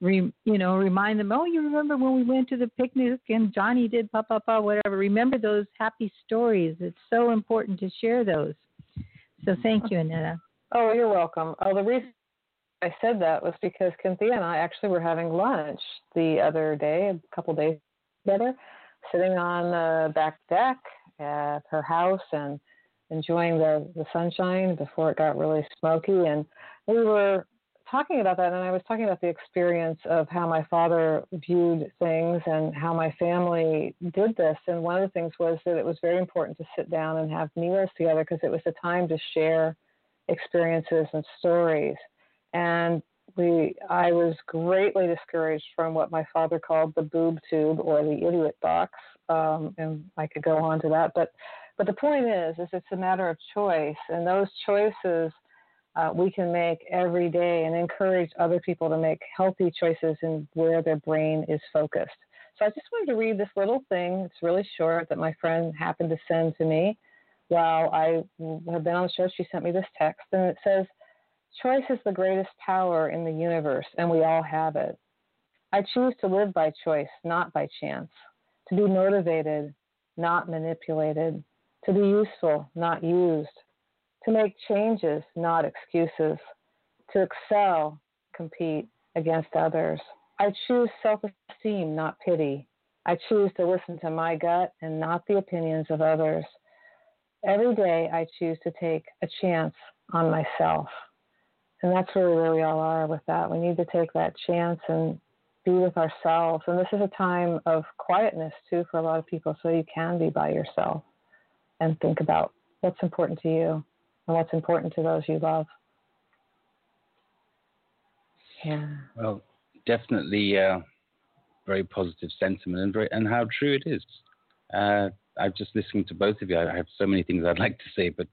Speaker 1: you know, remind them, "Oh, you remember when we went to the picnic and Johnny did pa pa pa whatever." Remember those happy stories. It's so important to share those. So thank you, Annetta.
Speaker 4: Oh, you're welcome. Oh, the reason I said that was because Cynthia and I actually were having lunch the other day, a couple days together, sitting on the back deck at her house and enjoying the, the sunshine before it got really smoky. And we were talking about that, and I was talking about the experience of how my father viewed things and how my family did this. And one of the things was that it was very important to sit down and have meals together because it was a time to share experiences and stories. And we, I was greatly discouraged from what my father called the boob tube or the idiot box, um, and I could go on to that. But, but the point is, is it's a matter of choice, and those choices uh, we can make every day, and encourage other people to make healthy choices in where their brain is focused. So I just wanted to read this little thing. It's really short that my friend happened to send to me while I have been on the show, she sent me this text, and it says, Choice is the greatest power in the universe, and we all have it. I choose to live by choice, not by chance, to be motivated, not manipulated, to be useful, not used, to make changes, not excuses, to excel, compete against others. I choose self esteem, not pity. I choose to listen to my gut and not the opinions of others. Every day I choose to take a chance on myself. And that's really where we all are with that. We need to take that chance and be with ourselves. And this is a time of quietness too for a lot of people, so you can be by yourself and think about what's important to you and what's important to those you love. Yeah.
Speaker 2: Well, definitely uh, very positive sentiment and very, and how true it is. Uh, I've just listening to both of you. I have so many things I'd like to say, but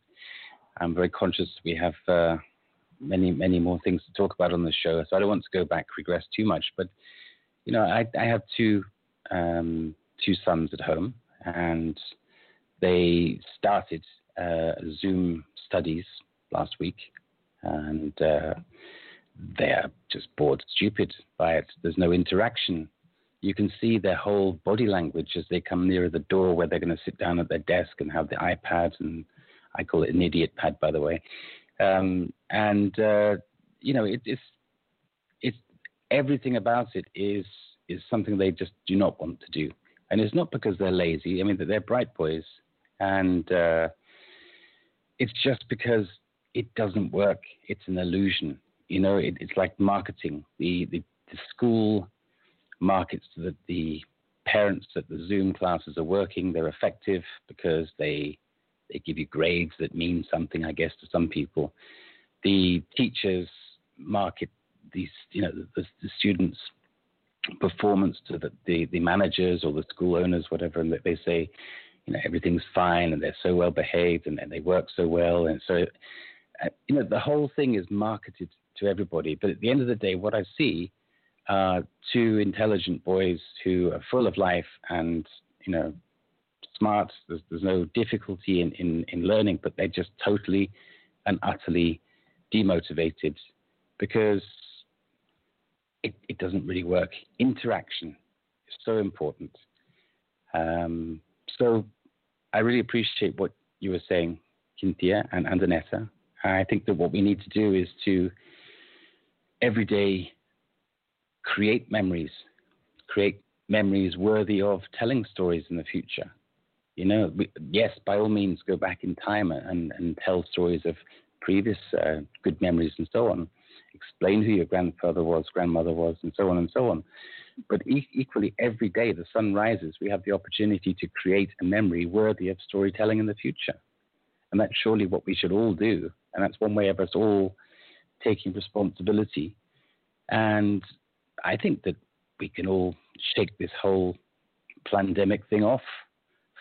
Speaker 2: I'm very conscious we have uh, many, many more things to talk about on the show. So I don't want to go back, regress too much. But you know, I, I have two um, two sons at home, and they started Zoom studies last week, and uh, they're just bored stupid by it. There's no interaction you can see their whole body language as they come nearer the door where they're going to sit down at their desk and have the iPad and I call it an idiot pad, by the way. Um, and uh, you know, it, it's it's everything about it is is something they just do not want to do, and it's not because they're lazy. I mean, they're bright boys, and uh, it's just because it doesn't work. It's an illusion. You know, it, it's like marketing. The, the the school markets that the parents that the Zoom classes are working. They're effective because they they give you grades that mean something, I guess, to some people. The teachers market these, you know, the, the students' performance to the, the, the managers or the school owners, whatever, and they say, you know, everything's fine and they're so well behaved and, and they work so well. And so, uh, you know, the whole thing is marketed to everybody. But at the end of the day, what I see are two intelligent boys who are full of life and you know smart. There's, there's no difficulty in, in, in learning, but they're just totally and utterly demotivated because it, it doesn't really work. Interaction is so important. Um, so I really appreciate what you were saying, Cynthia and, and I think that what we need to do is to every day create memories, create memories worthy of telling stories in the future. You know, we, yes, by all means, go back in time and, and tell stories of previous uh, good memories and so on. Explain who your grandfather was, grandmother was, and so on and so on. But e- equally, every day the sun rises, we have the opportunity to create a memory worthy of storytelling in the future. And that's surely what we should all do. And that's one way of us all taking responsibility and I think that we can all shake this whole pandemic thing off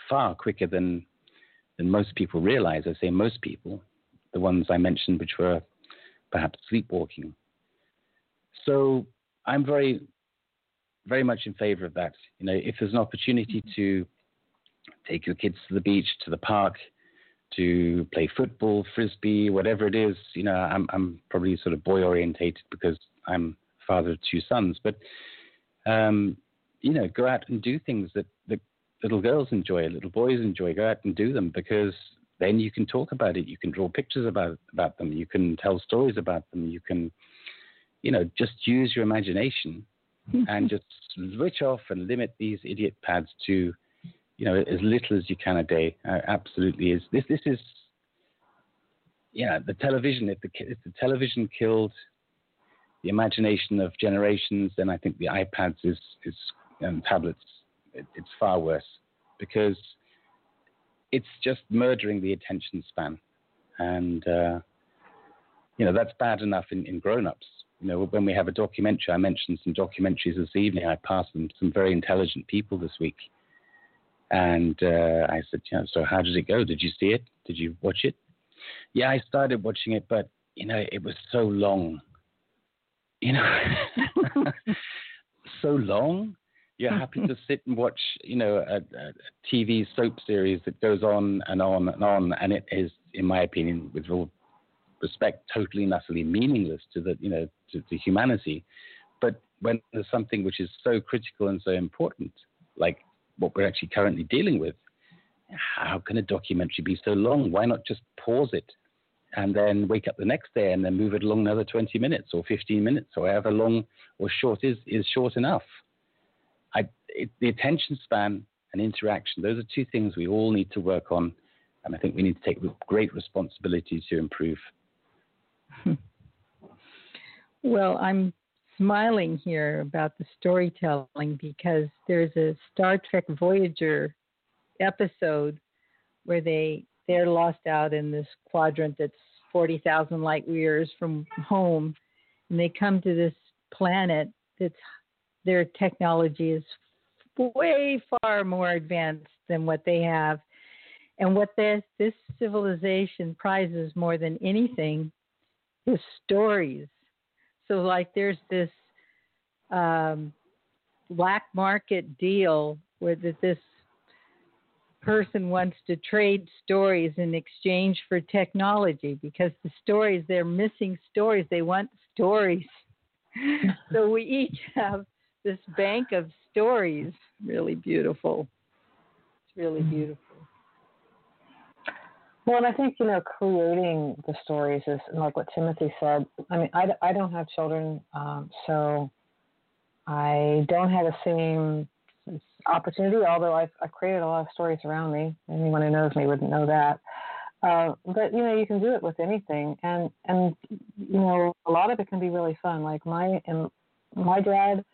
Speaker 2: far quicker than than most people realize. I say most people, the ones I mentioned, which were perhaps sleepwalking. So I'm very, very much in favor of that. You know, if there's an opportunity to take your kids to the beach, to the park, to play football, frisbee, whatever it is, you know, I'm, I'm probably sort of boy orientated because I'm father of two sons, but, um, you know, go out and do things that, that little girls enjoy, little boys enjoy. Go out and do them because then you can talk about it. You can draw pictures about about them. You can tell stories about them. You can, you know, just use your imagination and just switch off and limit these idiot pads to, you know, as little as you can a day. Uh, absolutely is this. This is, yeah, the television. If the if the television killed the imagination of generations, then I think the iPads is is and tablets it, it's far worse because it's just murdering the attention span. And, uh, you know, that's bad enough in, in grown ups. You know, when we have a documentary, I mentioned some documentaries this evening. I passed them some very intelligent people this week. And uh, I said, know, so how did it go? Did you see it? Did you watch it? Yeah, I started watching it, but, you know, it was so long. You know, so long you're happy to sit and watch, you know, a, a, TV soap series that goes on and on and on, and it is, in my opinion, with all respect, totally and utterly meaningless to the, you know, to, to humanity. But when there's something which is so critical and so important, like what we're actually currently dealing with, how can a documentary be so long? Why not just pause it and then wake up the next day and then move it along another 20 minutes or 15 minutes or however long or short is is short enough? I, it, the attention span and interaction, those are two things we all need to work on. And I think we need to take great responsibility to improve.
Speaker 1: Well, I'm smiling here about the storytelling because there's a Star Trek Voyager episode where they they're lost out in this quadrant that's 40,000 light years from home and they come to this planet that's their technology is way far more advanced than what they have. And what this this civilization prizes more than anything is stories. So like there's this um, black market deal where this person wants to trade stories in exchange for technology because the stories they're missing stories they want stories so we each have this bank of stories. Really beautiful. It's really mm-hmm. beautiful.
Speaker 4: Well, and I think you know, creating the stories is like what Timothy said. I mean, I, I don't have children, um, so I don't have the same opportunity. Although I've, I've created a lot of stories around me. Anyone who knows me wouldn't know that. Uh, but you know, you can do it with anything, and and you know, a lot of it can be really fun. Like my and my dad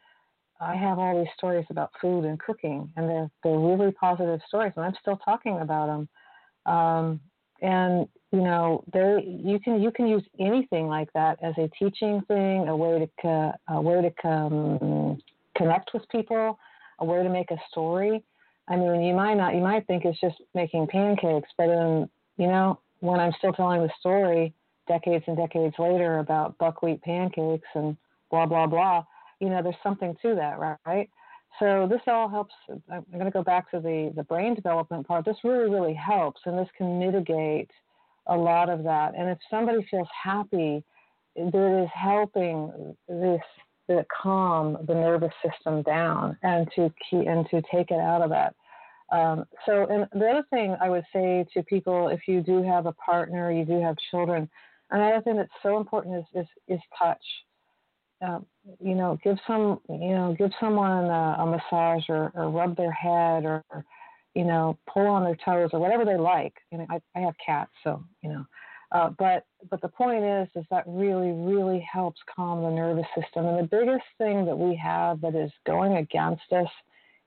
Speaker 4: I have all these stories about food and cooking, and they're they're really positive stories, and I'm still talking about them. Um, and you know, there you can you can use anything like that as a teaching thing, a way to a way to come, connect with people, a way to make a story. I mean, you might not you might think it's just making pancakes, but in you know, when I'm still telling the story decades and decades later about buckwheat pancakes and blah blah blah you know, there's something to that, right? So this all helps. I'm going to go back to the the brain development part. This really, really helps, and this can mitigate a lot of that. And if somebody feels happy, that is helping this to calm the nervous system down and to keep and to take it out of that. Um, so, and the other thing I would say to people, if you do have a partner, you do have children, another thing that's so important is is, is touch. Um, you know, give some, you know, give someone a, a massage or, or rub their head or, you know, pull on their toes or whatever they like. You know, I, I have cats, so you know. Uh, but but the point is, is that really really helps calm the nervous system. And the biggest thing that we have that is going against us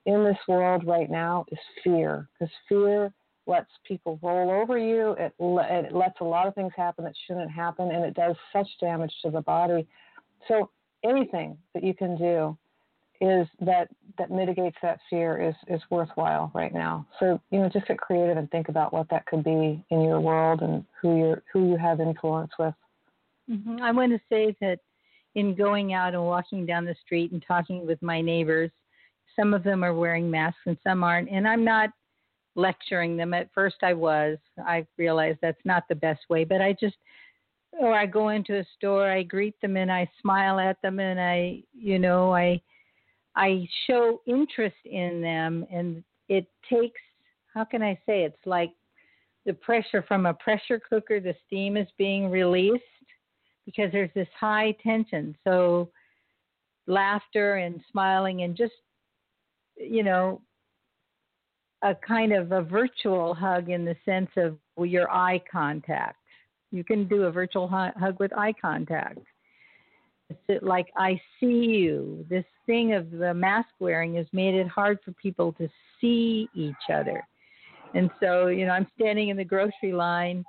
Speaker 4: in this world right now is fear, because fear lets people roll over you. It, it lets a lot of things happen that shouldn't happen, and it does such damage to the body. So anything that you can do is that that mitigates that fear is is worthwhile right now. So you know, just get creative and think about what that could be in your world and who you who you have influence with.
Speaker 1: Mm-hmm. I want to say that in going out and walking down the street and talking with my neighbors, some of them are wearing masks and some aren't, and I'm not lecturing them. At first, I was. I realized that's not the best way, but I just or I go into a store, I greet them and I smile at them and I, you know, I I show interest in them and it takes how can I say it's like the pressure from a pressure cooker, the steam is being released because there's this high tension. So laughter and smiling and just you know a kind of a virtual hug in the sense of your eye contact you can do a virtual hug with eye contact. It's like I see you. This thing of the mask wearing has made it hard for people to see each other. And so, you know, I'm standing in the grocery line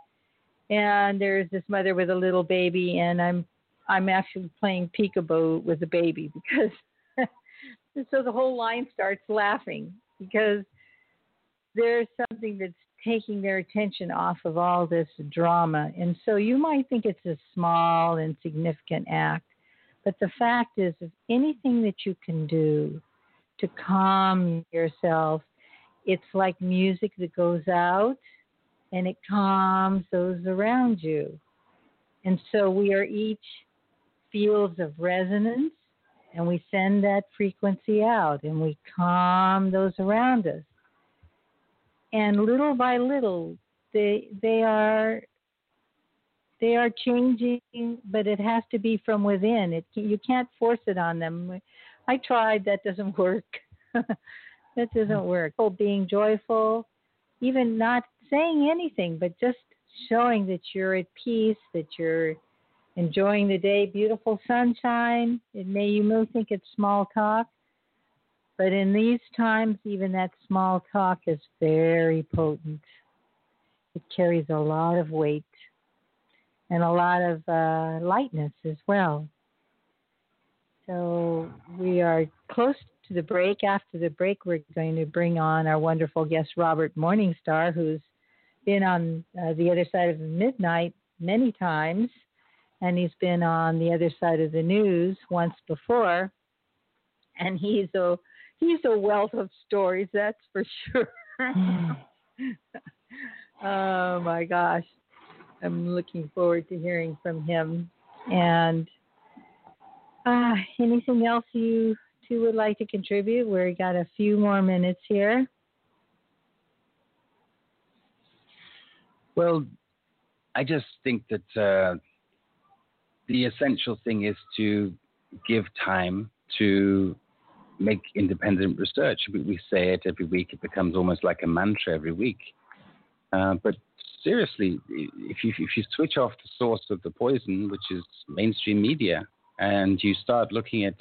Speaker 1: and there's this mother with a little baby and I'm I'm actually playing peekaboo with the baby because so the whole line starts laughing because there's something that's taking their attention off of all this drama. And so you might think it's a small, insignificant act, but the fact is, if anything that you can do to calm yourself, it's like music that goes out and it calms those around you. And so we are each fields of resonance and we send that frequency out and we calm those around us and little by little they they are they are changing but it has to be from within. It you can't force it on them. I tried that doesn't work. That doesn't hmm. work. Oh being joyful even not saying anything but just showing that you're at peace that you're enjoying the day. Beautiful sunshine. It may you may think it's small talk but in these times, even that small talk is very potent. It carries a lot of weight and a lot of uh, lightness as well. So we are close to the break. After the break, we're going to bring on our wonderful guest, Robert Morningstar, who's been on uh, the other side of midnight many times, and he's been on the other side of the news once before. And he's a he's a wealth of stories, that's for sure. oh my gosh. I'm looking forward to hearing from him. And uh, anything else you two would like to contribute? We got a few more minutes here.
Speaker 2: Well, I just think that uh, the essential thing is to give time to make independent research. We say it every week. It becomes almost like a mantra every week. Uh, but seriously, if you, if you switch off the source of the poison, which is mainstream media, and you start looking at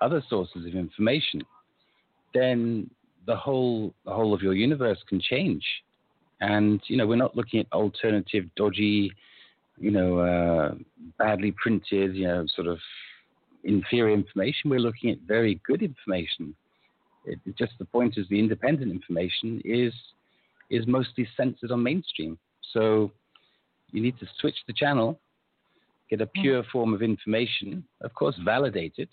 Speaker 2: other sources of information, then the whole the whole of your universe can change. And you know, we're not looking at alternative, dodgy, you know, uh, badly printed, you know, sort of inferior information. We're looking at very good information. It, just the point is the independent information is is mostly censored on mainstream. So you need to switch the channel, get a pure mm. form of information, of course validated.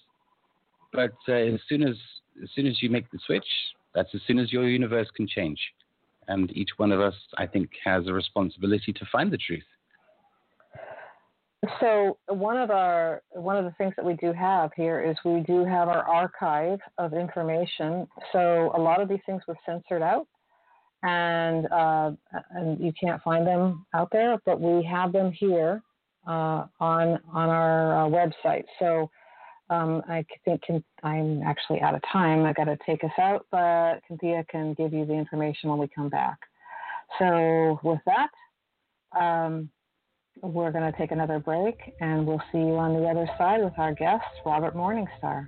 Speaker 2: But uh, as soon as as soon as you make the switch, that's as soon as your universe can change. And each one of us, I think, has a responsibility to find the truth.
Speaker 4: So one of our one of the things that we do have here is we do have our archive of information. So a lot of these things were censored out, and uh, and you can't find them out there, but we have them here uh, on on our uh, website. So um, I think can, I'm actually out of time. I got to take us out, but Cynthia can give you the information when we come back. So with that. Um, we're going to take another break and we'll see you on the other side with our guest, Robert Morningstar.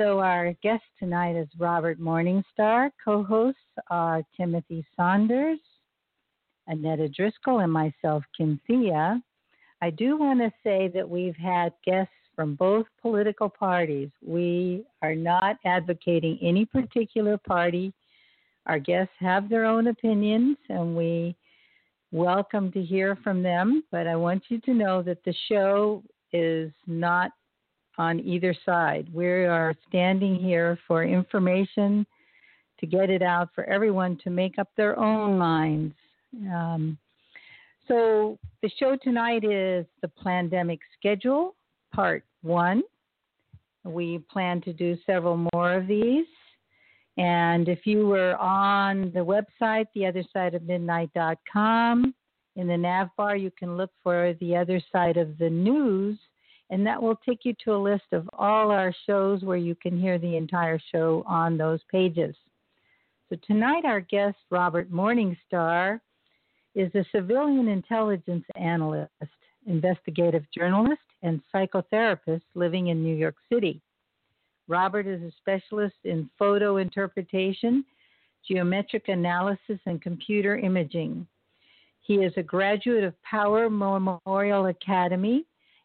Speaker 1: So, our guest tonight is Robert Morningstar. Co hosts are uh, Timothy Saunders, Annetta Driscoll, and myself, Cynthia. I do want to say that we've had guests from both political parties. We are not advocating any particular party. Our guests have their own opinions, and we welcome to hear from them. But I want you to know that the show is not on either side. We are standing here for information to get it out for everyone to make up their own minds. Um, so, the show tonight is the plandemic schedule, part one. We plan to do several more of these. And if you were on the website, theothersideofmidnight.com, in the nav bar, you can look for the other side of the news, and that will take you to a list of all our shows where you can hear the entire show on those pages. So tonight, our guest, Robert Morningstar, is a civilian intelligence analyst, investigative journalist, and psychotherapist living in New York City. Robert is a specialist in photo interpretation, geometric analysis, and computer imaging. He is a graduate of Power Memorial Academy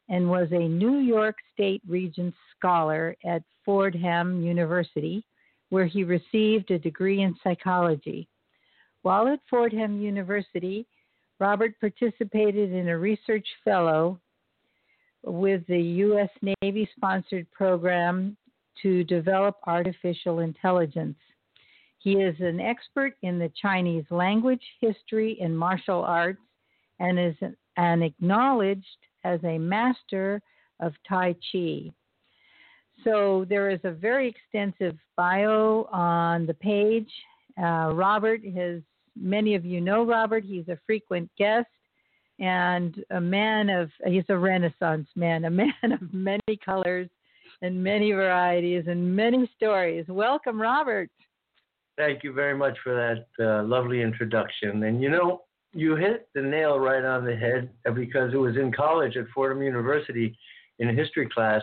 Speaker 1: and was a New York State Regents Scholar at Fordham University, where he received a degree in psychology. While at Fordham University, Robert participated in a research fellow with the U.S. Navy sponsored program to develop artificial intelligence. He is an expert in the Chinese language, history, and martial arts, and is an acknowledged as a master of Tai Chi. So there is a very extensive bio on the page. Uh, Robert has many of you know Robert. He's a frequent guest and a man of he's a renaissance man, a man of many colors and many varieties and many stories. Welcome, Robert.
Speaker 6: Thank you very much for that uh, lovely introduction. And you know, you hit the nail right on the head because it was in college at Fordham University in a history class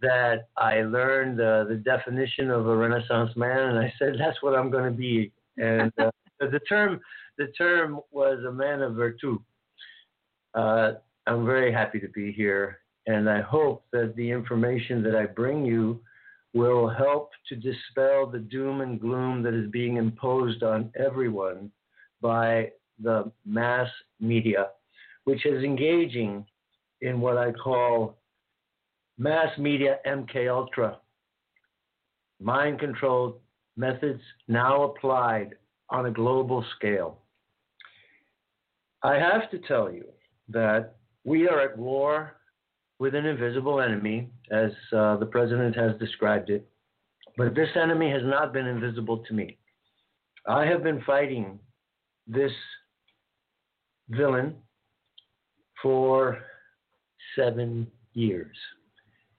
Speaker 6: that I learned uh, the definition of a Renaissance man, and I said that's what I'm going to be. And uh, the term the term was a man of virtue. Uh, I'm very happy to be here, and I hope that the information that I bring you will help to dispel the doom and gloom that is being imposed on everyone by the mass media, which is engaging in what I call mass media MK Ultra, mind controlled methods now applied on a global scale. I have to tell you that we are at war with an invisible enemy, as uh, the president has described it, but this enemy has not been invisible to me. I have been fighting this villain for seven years.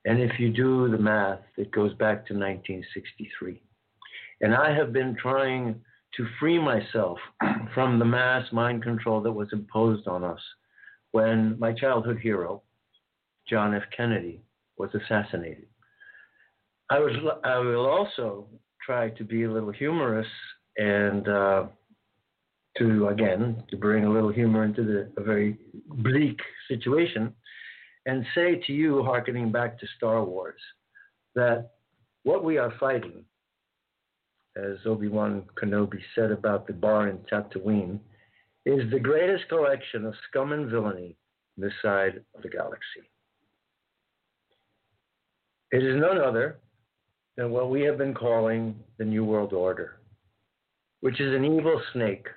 Speaker 6: And if you do the math, it goes back to 1963. And I have been trying to free myself from the mass mind control that was imposed on us when my childhood hero, John F. Kennedy, was assassinated. I, was, I will also try to be a little humorous and uh, to, again, to bring a little humor into the, a very bleak situation and say to you, hearkening back to Star Wars, that what we are fighting, as Obi Wan Kenobi said about the bar in Tatooine, is the greatest collection of scum and villainy this side of the galaxy. It is none other than what we have been calling the New World Order, which is an evil snake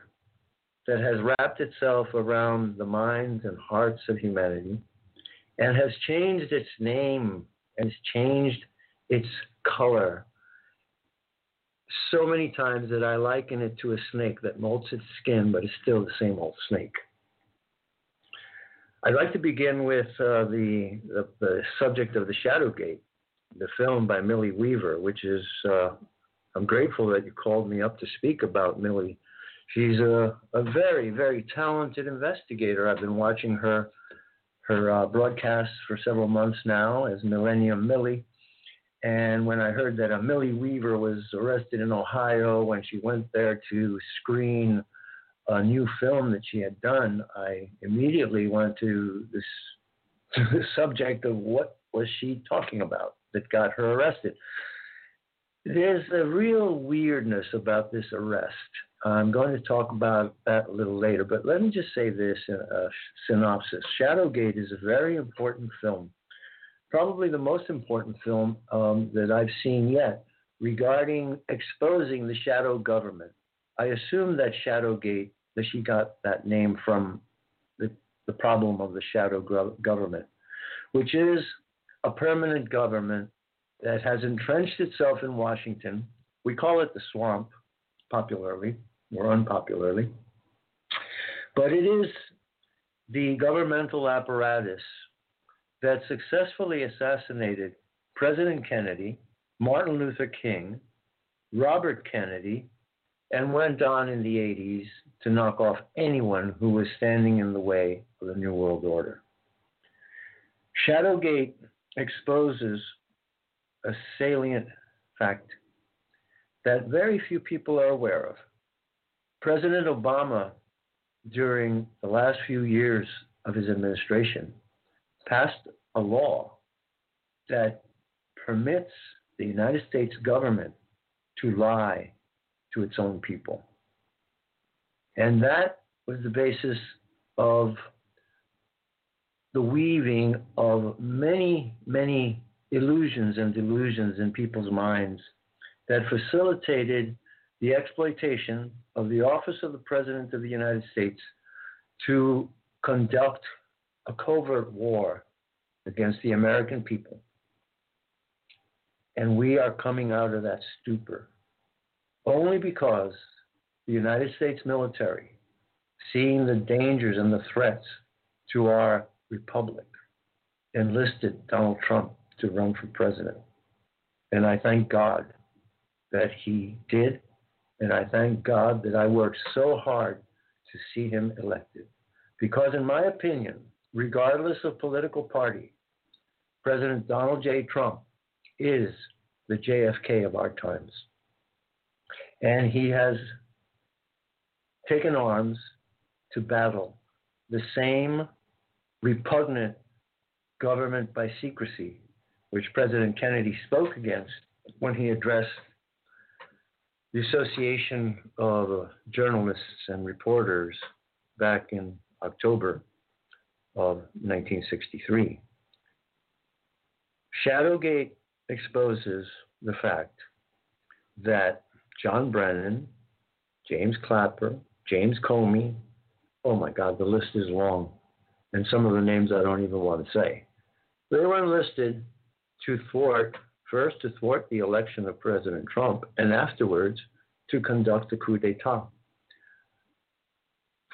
Speaker 6: that has wrapped itself around the minds and hearts of humanity and has changed its name and has changed its color so many times that I liken it to a snake that molts its skin but is still the same old snake. I'd like to begin with uh, the, the, the subject of the Shadowgate, the film by Millie Weaver, which is uh, I'm grateful that you called me up to speak about Millie. She's a, a very very talented investigator. I've been watching her her uh, broadcasts for several months now as Millennium Millie. And when I heard that a Millie Weaver was arrested in Ohio when she went there to screen a new film that she had done, I immediately went to this to the subject of what was she talking about that got her arrested. There's a real weirdness about this arrest. I'm going to talk about that a little later, but let me just say this in a synopsis. Shadowgate is a very important film, probably the most important film um, that I've seen yet regarding exposing the shadow government. I assume that Shadowgate, that she got that name from the, the problem of the shadow government, which is a permanent government that has entrenched itself in Washington. We call it the swamp, popularly or unpopularly. But it is the governmental apparatus that successfully assassinated President Kennedy, Martin Luther King, Robert Kennedy, and went on in the 80s to knock off anyone who was standing in the way of the New World Order. Shadowgate exposes a salient fact that very few people are aware of. President Obama, during the last few years of his administration, passed a law that permits the United States government to lie to its own people. And that was the basis of the weaving of many, many illusions and delusions in people's minds that facilitated the exploitation of the office of the President of the United States to conduct a covert war against the American people. And we are coming out of that stupor only because the United States military, seeing the dangers and the threats to our republic, enlisted Donald Trump to run for president. And I thank God that he did. And I thank God that I worked so hard to see him elected. Because, in my opinion, regardless of political party, President Donald J. Trump is the JFK of our times. And he has taken arms to battle the same repugnant government by secrecy which President Kennedy spoke against when he addressed the Association of Journalists and Reporters back in October of 1963. Shadowgate exposes the fact that John Brennan, James Clapper, James Comey, oh my God, the list is long, and some of the names I don't even want to say. They were enlisted to thwart, first to thwart the election of President Trump, and afterwards to conduct a coup d'etat.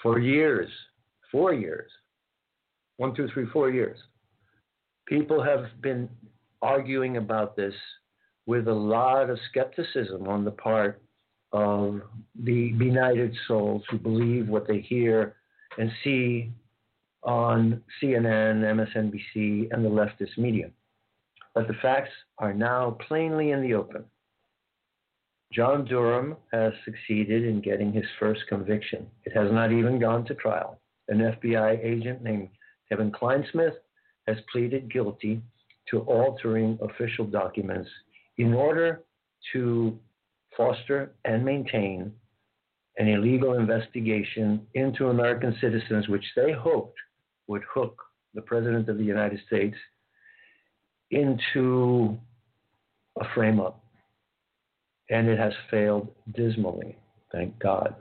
Speaker 6: For years, four years, one, two, three, four years, people have been arguing about this with a lot of skepticism on the part of the benighted souls who believe what they hear and see on CNN, MSNBC, and the leftist media. But the facts are now plainly in the open. John Durham has succeeded in getting his first conviction. It has not even gone to trial. An FBI agent named Kevin Clinesmith has pleaded guilty to altering official documents in order to foster and maintain an illegal investigation into American citizens, which they hoped would hook the President of the United States into a frame up. And it has failed dismally, thank God.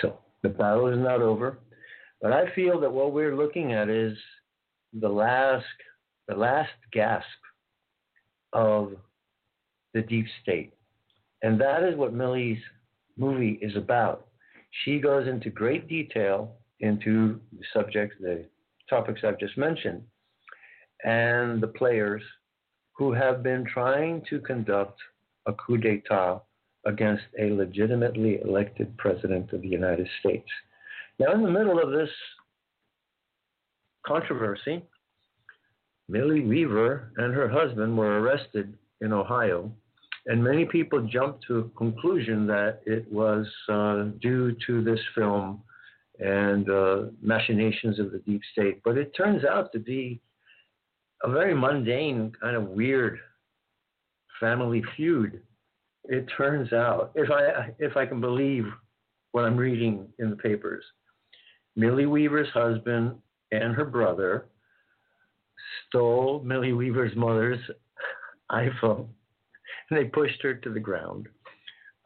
Speaker 6: So the battle is not over. But I feel that what we're looking at is the last the last gasp of the deep state. And that is what Millie's movie is about. She goes into great detail into the subjects, the topics I've just mentioned, and the players who have been trying to conduct a coup d'etat against a legitimately elected president of the United States. Now, in the middle of this controversy, Millie Weaver and her husband were arrested in Ohio, and many people jumped to a conclusion that it was uh, due to this film and uh, machinations of the deep state. But it turns out to be a very mundane, kind of weird family feud. It turns out, if I if I can believe what I'm reading in the papers, Millie Weaver's husband and her brother stole Millie Weaver's mother's iPhone and they pushed her to the ground.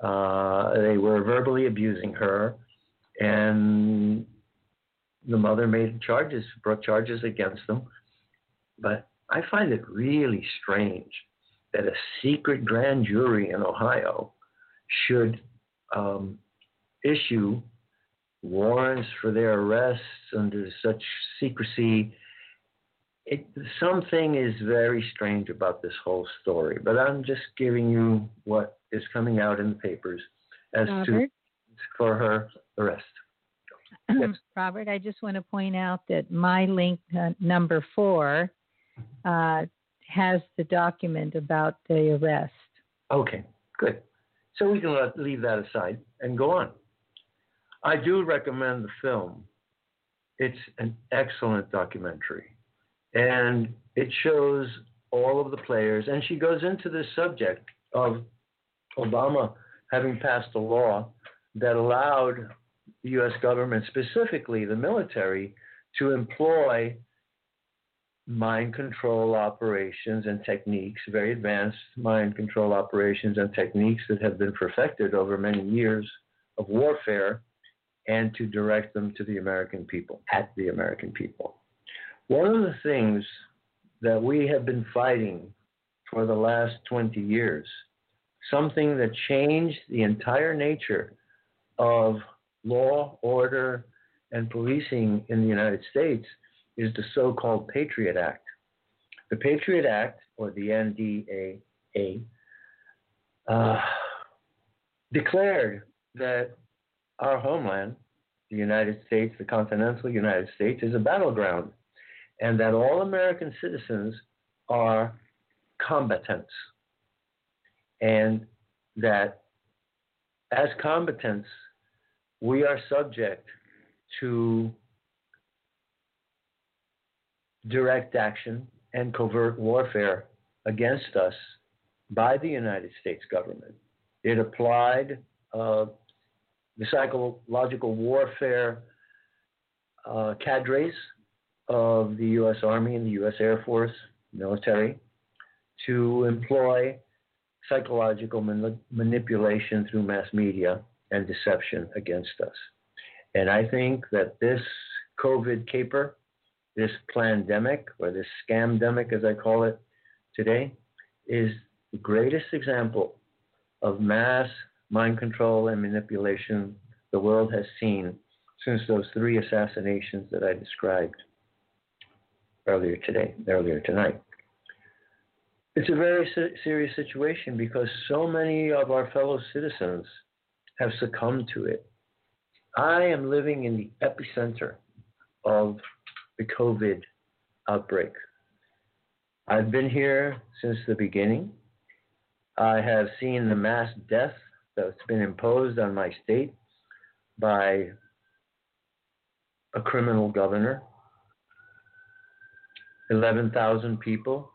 Speaker 6: Uh, they were verbally abusing her, and the mother made charges, brought charges against them. But I find it really strange that a secret grand jury in Ohio should um, issue warrants for their arrests under such secrecy it, something is very strange about this whole story, but I'm just giving you what is coming out in the papers as
Speaker 1: Robert?
Speaker 6: to for her arrest. Yes.
Speaker 1: Robert, I just want to point out that my link uh, number four uh, has the document about the arrest.
Speaker 6: Okay, good. So we can let, leave that aside and go on. I do recommend the film. It's an excellent documentary and it shows all of the players. And she goes into this subject of Obama having passed a law that allowed the U.S. government, specifically the military, to employ mind control operations and techniques, very advanced mind control operations and techniques that have been perfected over many years of warfare, and to direct them to the American people, at the American people. One of the things that we have been fighting for the last 20 years, something that changed the entire nature of law, order, and policing in the United States, is the so called Patriot Act. The Patriot Act, or the NDAA, uh, declared that our homeland, the United States, the continental United States, is a battleground and that all American citizens are combatants, and that as combatants, we are subject to direct action and covert warfare against us by the United States government. It applied uh, the psychological warfare uh, cadres of the U.S. Army and the U.S. Air Force military to employ psychological man- manipulation through mass media and deception against us. And I think that this COVID caper, this pandemic, or this scamdemic as I call it today, is the greatest example of mass mind control and manipulation the world has seen since those three assassinations that I described earlier today, earlier tonight. It's a very serious situation because so many of our fellow citizens have succumbed to it. I am living in the epicenter of the COVID outbreak. I've been here since the beginning. I have seen the mass death that's been imposed on my state by a criminal governor. 11,000 people.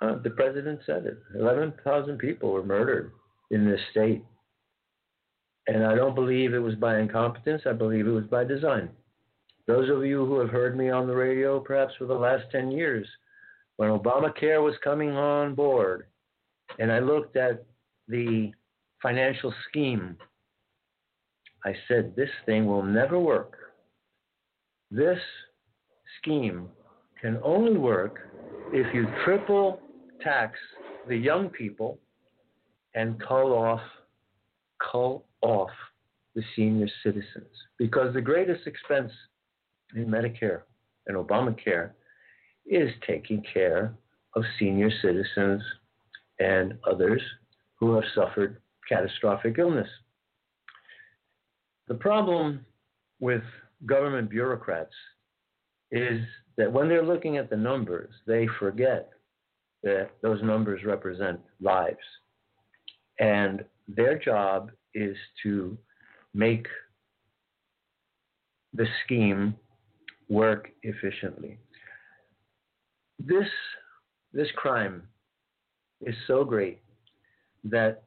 Speaker 6: Uh, the president said it. 11,000 people were murdered in this state. And I don't believe it was by incompetence, I believe it was by design. Those of you who have heard me on the radio, perhaps for the last 10 years, when Obamacare was coming on board, and I looked at the financial scheme, I said, this thing will never work. This scheme can only work if you triple tax the young people and cull off, cull off the senior citizens. Because the greatest expense in Medicare and Obamacare is taking care of senior citizens and others who have suffered catastrophic illness. The problem with government bureaucrats is that when they're looking at the numbers, they forget that those numbers represent lives. And their job is to make the scheme work efficiently. This, this crime is so great that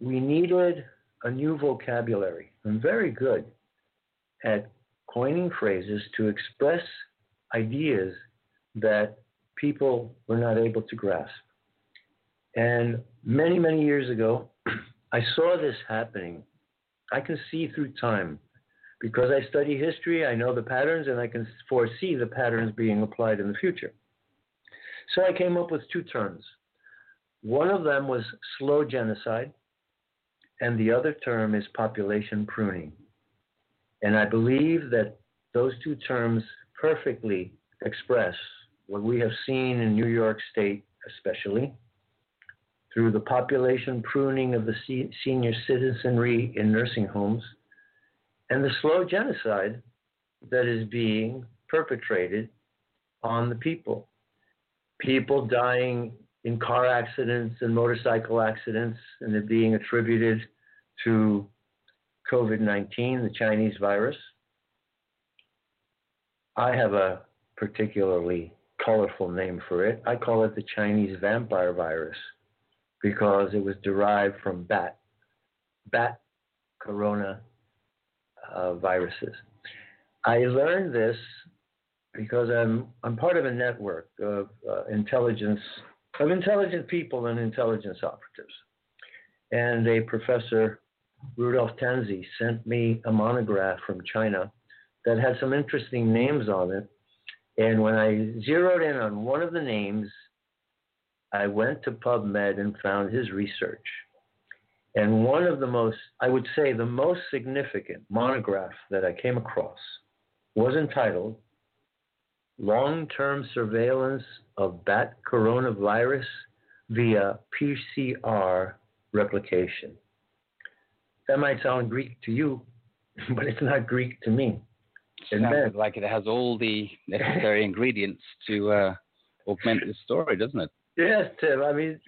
Speaker 6: we needed a new vocabulary. I'm very good at coining phrases to express ideas that people were not able to grasp. And many, many years ago, I saw this happening. I can see through time because I study history, I know the patterns, and I can foresee the patterns being applied in the future. So I came up with two terms. One of them was slow genocide, and the other term is population pruning. And I believe that those two terms perfectly express what we have seen in New York State, especially through the population pruning of the senior citizenry in nursing homes and the slow genocide that is being perpetrated on the people. People dying in car accidents and motorcycle accidents, and it being attributed to COVID 19, the Chinese virus. I have a particularly colorful name for it. I call it the Chinese vampire virus because it was derived from bat, bat corona uh, viruses. I learned this because I'm I'm part of a network of uh, intelligence of intelligent people and intelligence operatives. And a professor, Rudolph Tanzi, sent me a monograph from China that had some interesting names on it. And when I zeroed in on one of the names, I went to PubMed and found his research. And one of the most, I would say, the most significant monograph that I came across was entitled Long Term Surveillance of Bat Coronavirus via PCR Replication. That might sound Greek to you, but it's not Greek to me.
Speaker 2: It sounds like it has all the necessary ingredients to uh, augment the story, doesn't it?
Speaker 6: Yes, Tim. I mean,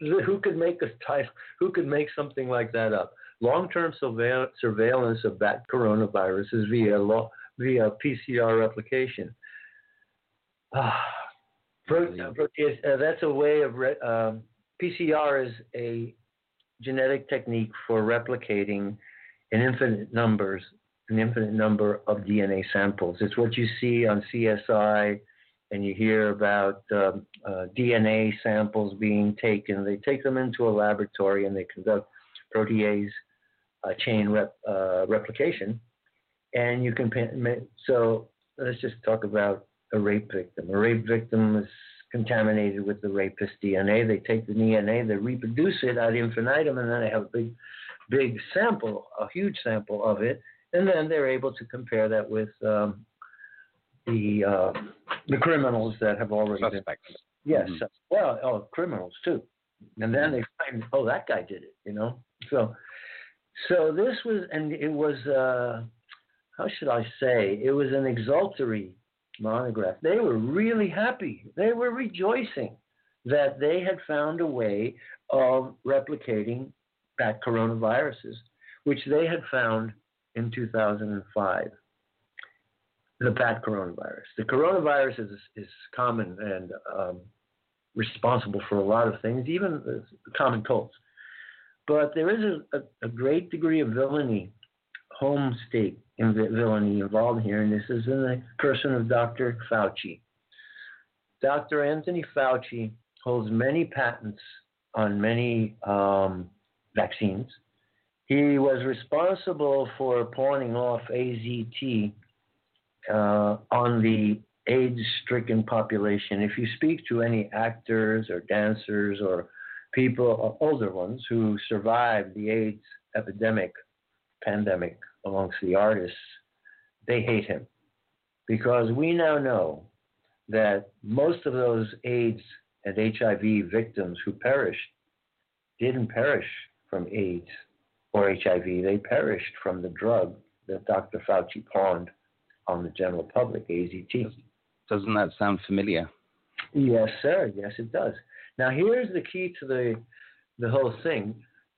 Speaker 6: who could make a title? Who could make something like that up? Long-term surveillance of bat coronaviruses via law, via PCR replication. Ah, uh, that's a way of re- um, PCR is a genetic technique for replicating an infinite numbers, an infinite number of DNA samples. It's what you see on CSI and you hear about um, uh, DNA samples being taken. They take them into a laboratory and they conduct protease uh, chain rep, uh, replication. And you can, so let's just talk about a rape victim. A rape victim is contaminated with the rapist DNA. They take the DNA, they reproduce it ad infinitum, and then they have a big, big sample, a huge sample of it, and then they're able to compare that with um, the uh, the criminals that have already
Speaker 2: Suspects.
Speaker 6: been. Yes,
Speaker 2: Mhm.
Speaker 6: well, oh, criminals too, and then they find, oh, that guy did it, you know. So, so this was, and it was, uh, how should I say? It was an exultory monograph. They were really happy. They were rejoicing that they had found a way of replicating bat coronaviruses, which they had found in 2005. The bat coronavirus. The coronavirus is, is common and um, responsible for a lot of things, even common colds. But there is a, a, a great degree of villainy, home state in villainy involved here, and this is in the person of Dr. Fauci. Dr. Anthony Fauci holds many patents on many um, vaccines. He was responsible for pawning off AZT uh, on the AIDS stricken population. If you speak to any actors or dancers or people, uh, older ones, who survived the AIDS epidemic, pandemic amongst the artists, they hate him. Because we now know that most of those AIDS and HIV victims who perished didn't perish from AIDS or HIV, they perished from the drug that Dr. Fauci pawned on the general public, AZT.
Speaker 2: Doesn't that sound familiar?
Speaker 6: Yes, sir. Yes, it does. Now, here's the key to the the whole thing.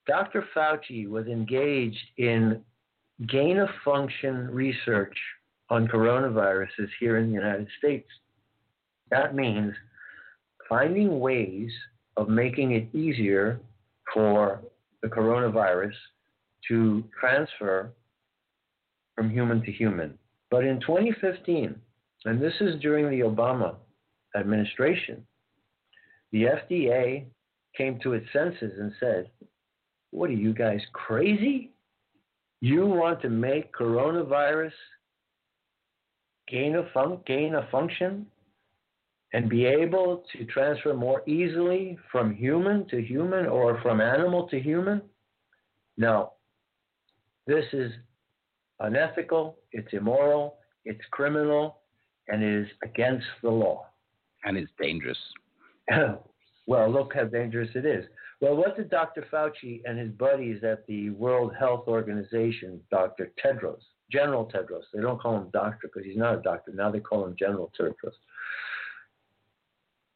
Speaker 6: Dr. Fauci was engaged in gain of function research on coronaviruses here in the United States. That means finding ways of making it easier for the coronavirus to transfer from human to human. But in 2015, and this is during the Obama administration, the FDA came to its senses and said, What are you guys crazy? You want to make coronavirus gain a, fun- gain a function and be able to transfer more easily from human to human or from animal to human? No. This is unethical, it's immoral, it's criminal, and it is against the law.
Speaker 2: And it's dangerous.
Speaker 6: well, look how dangerous it is. Well, what did Dr. Fauci and his buddies at the World Health Organization, Dr. Tedros, General Tedros, they don't call him doctor because he's not a doctor, now they call him General Tedros.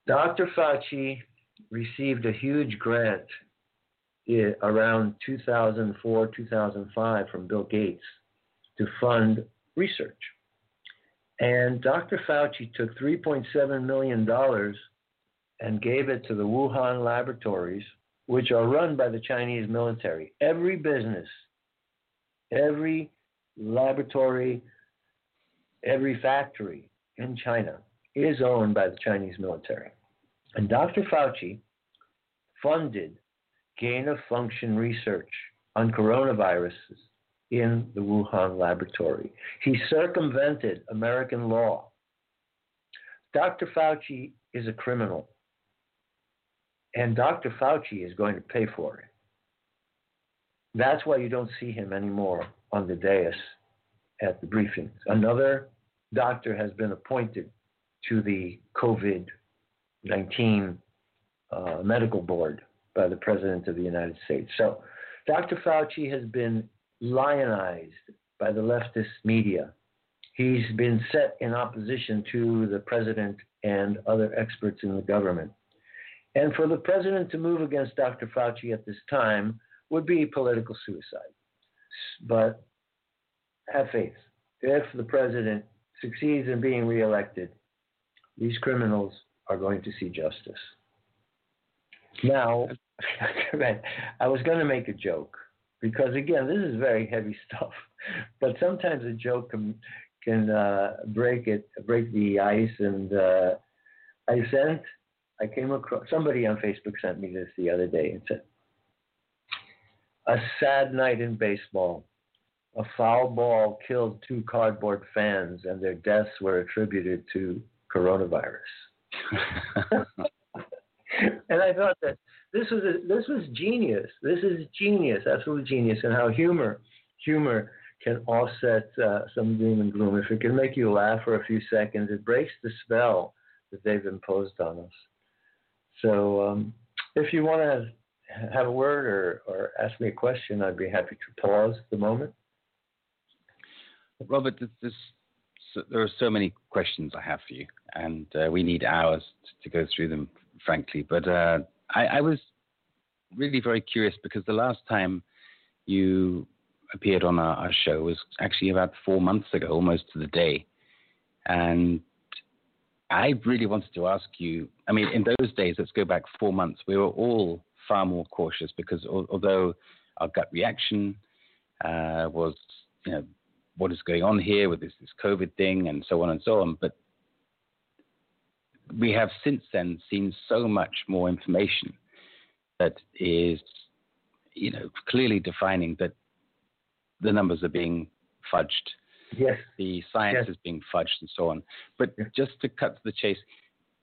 Speaker 6: Dr. Fauci received a huge grant eh, around 2004, 2005 from Bill Gates to fund research. And Dr. Fauci took $3.7 million and gave it to the Wuhan laboratories, which are run by the Chinese military. Every business, every laboratory, every factory in China is owned by the Chinese military. And Dr. Fauci funded gain of function research on coronaviruses in the Wuhan laboratory. He circumvented American law. Dr. Fauci is a criminal, and Dr. Fauci is going to pay for it. That's why you don't see him anymore on the dais at the briefings. Another doctor has been appointed to the COVID 19 uh, medical board by the President of the United States. So Dr. Fauci has been lionized by the leftist media. He's been set in opposition to the president and other experts in the government. And for the president to move against Dr. Fauci at this time would be political suicide. But have faith. If the president succeeds in being reelected, these criminals are going to see justice. Now, I was going to make a joke because again, this is very heavy stuff. But sometimes a joke can can uh, break it, break the ice. And uh, I sent, I came across somebody on Facebook sent me this the other day and said, "A sad night in baseball. A foul ball killed two cardboard fans, and their deaths were attributed to coronavirus." and I thought that this was a, this was genius. This is genius, absolute genius, and how humor humor can offset uh, some doom and gloom. If it can make you laugh for a few seconds, it breaks the spell that they've imposed on us. So, um, if you want to have a word or, or ask me a question, I'd be happy to pause the moment.
Speaker 2: Robert, this, so, there are so many questions I have for you, and uh, we need hours to go through them, frankly. But uh, I, I, was really very curious because the last time you appeared on our, our, show was actually about four months ago, almost to the day. And I really wanted to ask you I mean, in those days, let's go back four months, we were all far more cautious because although our gut reaction uh, was, you know, what is going on here with this, this COVID thing and so on and so on, but we have since then seen so much more information that is, you know, clearly defining that the numbers are being fudged.
Speaker 6: Yes.
Speaker 2: The science yes. is being fudged and so on. But yes. just to cut to the chase,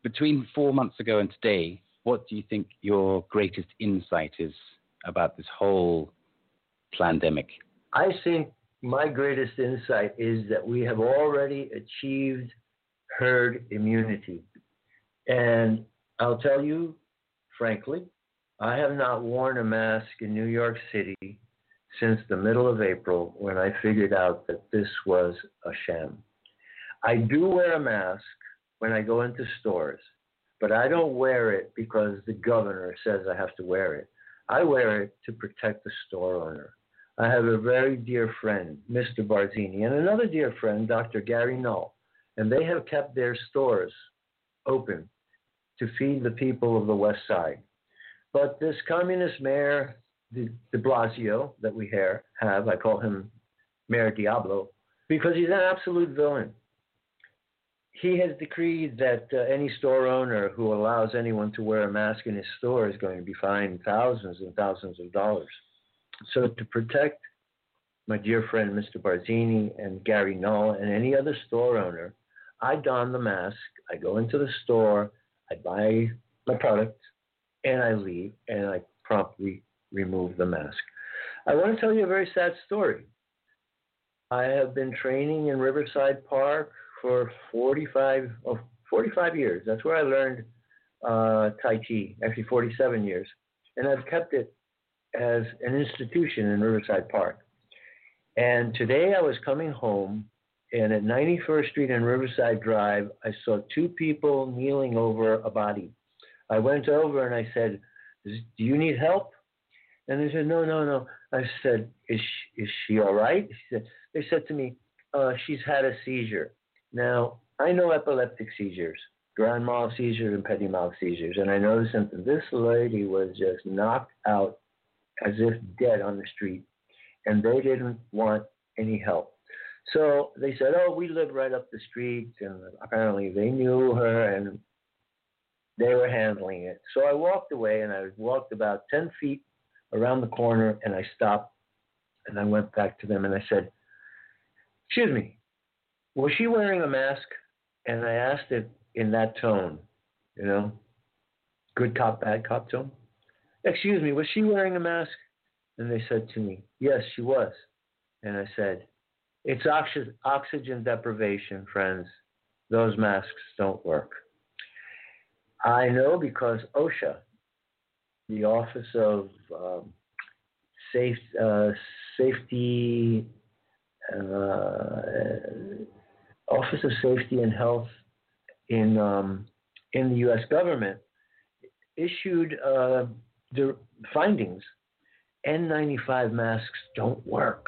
Speaker 2: between four months ago and today, what do you think your greatest insight is about this whole pandemic?
Speaker 6: I think my greatest insight is that we have already achieved herd immunity. And I'll tell you, frankly, I have not worn a mask in New York City since the middle of April when I figured out that this was a sham. I do wear a mask when I go into stores, but I don't wear it because the governor says I have to wear it. I wear it to protect the store owner. I have a very dear friend, Mr. Barzini, and another dear friend, Dr. Gary Null, and they have kept their stores open to feed the people of the West Side. But this communist mayor, de, Blasio, that we have, I call him Mayor Diablo, because he's an absolute villain. He has decreed that uh, any store owner who allows anyone to wear a mask in his store is going to be fined thousands and thousands of dollars. So, to protect my dear friend Mr. Barzini and Gary Null and any other store owner, I don the mask, I go into the store, I buy my product, and I leave, and I promptly remove the mask. I want to tell you a very sad story. I have been training in Riverside Park for 45, oh, 45 years. That's where I learned uh, Tai Chi, actually 47 years. And I've kept it as an institution in Riverside Park. And today I was coming home, and at 91st Street and Riverside Drive, I saw two people kneeling over a body. I went over and I said, Do you need help? And they said, No, no, no. I said, Is she, is she all right? She said, they said to me, uh, She's had a seizure. Now, I know epileptic seizures, grand mal seizures, and petit mal seizures, and I the symptoms. This lady was just knocked out as if dead on the street, and they didn't want any help. So they said, "Oh, we live right up the street," and apparently they knew her and they were handling it. So I walked away, and I walked about ten feet around the corner, and I stopped, and I went back to them, and I said, "Excuse me, was she wearing a mask?" And I asked it in that tone, you know, good cop, bad cop tone. Excuse me, was she wearing a mask? And they said to me, Yes, she was. And I said, It's oxygen deprivation, friends. Those masks don't work. I know because OSHA, the Office of um, Safe, uh, Safety, uh, Office of Safety and Health in um, in the U.S. government, issued uh, the findings N95 masks don't work.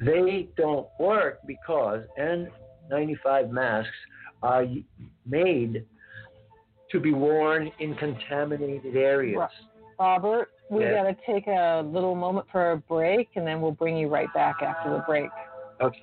Speaker 6: They don't work because N95 masks are made to be worn in contaminated areas.
Speaker 4: Robert, we yeah. got to take a little moment for a break and then we'll bring you right back after the break.
Speaker 6: Okay.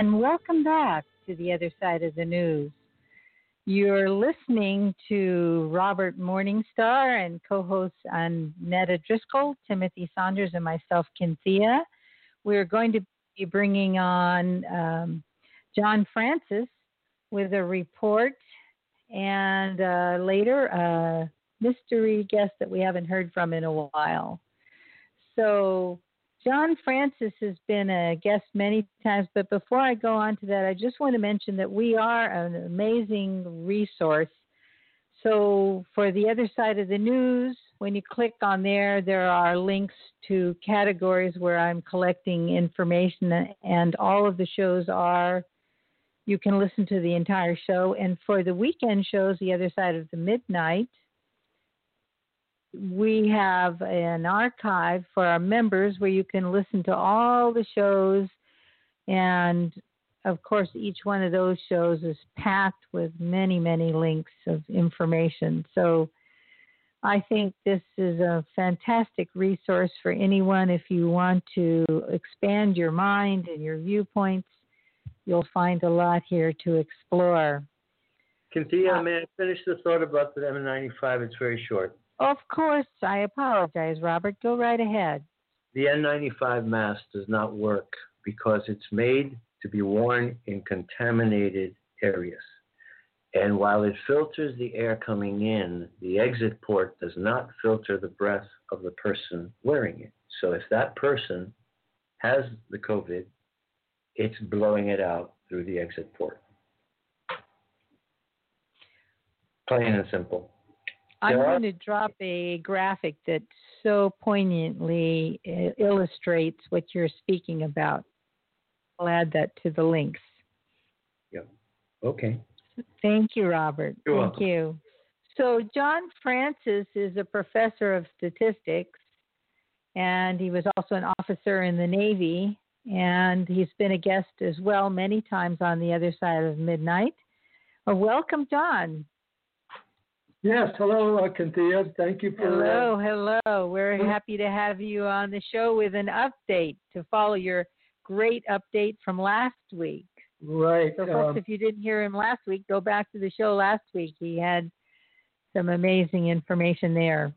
Speaker 1: And welcome back to the other side of the news. You're listening to Robert Morningstar and co hosts Netta Driscoll, Timothy Saunders, and myself, Cynthia. We're going to be bringing on um, John Francis with a report and uh, later a mystery guest that we haven't heard from in a while. So, John Francis has been a guest many times, but before I go on to that, I just want to mention that we are an amazing resource. So, for the other side of the news, when you click on there, there are links to categories where I'm collecting information, and all of the shows are. You can listen to the entire show. And for the weekend shows, the other side of the midnight, we have an archive for our members where you can listen to all the shows and of course each one of those shows is packed with many many links of information so i think this is a fantastic resource for anyone if you want to expand your mind and your viewpoints you'll find a lot here to explore
Speaker 6: Cynthia, uh, may I finish the thought about the N95? It's very short.
Speaker 1: Of course, I apologize, Robert. Go right ahead.
Speaker 6: The N95 mask does not work because it's made to be worn in contaminated areas. And while it filters the air coming in, the exit port does not filter the breath of the person wearing it. So if that person has the COVID, it's blowing it out through the exit port. Plain and simple.
Speaker 1: I'm going to drop a graphic that so poignantly uh, illustrates what you're speaking about. I'll add that to the links.
Speaker 6: Yeah. Okay.
Speaker 1: Thank you, Robert.
Speaker 6: You're
Speaker 1: Thank
Speaker 6: welcome.
Speaker 1: you. So, John Francis is a professor of statistics, and he was also an officer in the Navy, and he's been a guest as well many times on the other side of midnight. Well, welcome, John.
Speaker 7: Yes, hello, uh, Cynthia. Thank you for.
Speaker 1: Hello, uh, hello. We're happy to have you on the show with an update to follow your great update from last week.
Speaker 7: Right.
Speaker 1: So, folks, um, if you didn't hear him last week, go back to the show last week. He had some amazing information there.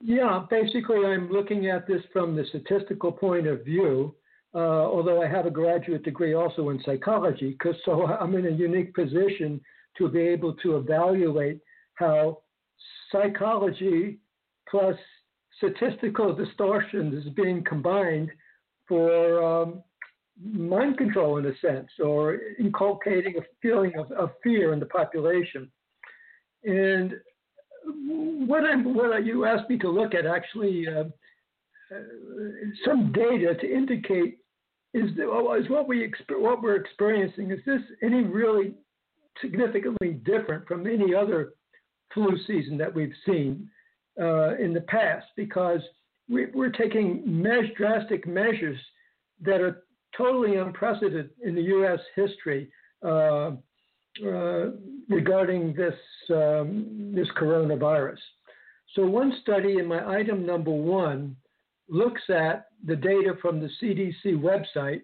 Speaker 7: Yeah, basically, I'm looking at this from the statistical point of view. Uh, although I have a graduate degree also in psychology, because so I'm in a unique position to be able to evaluate how psychology plus statistical distortions is being combined for um, mind control in a sense, or inculcating a feeling of, of fear in the population. And what, I'm, what you asked me to look at actually uh, uh, some data to indicate is, is what we what we're experiencing is this any really significantly different from any other flu season that we've seen uh, in the past because we, are taking drastic measures that are totally unprecedented in the U.S. history uh, uh, regarding this um, this coronavirus. So, one study in my item number one looks at the data from the CDC website,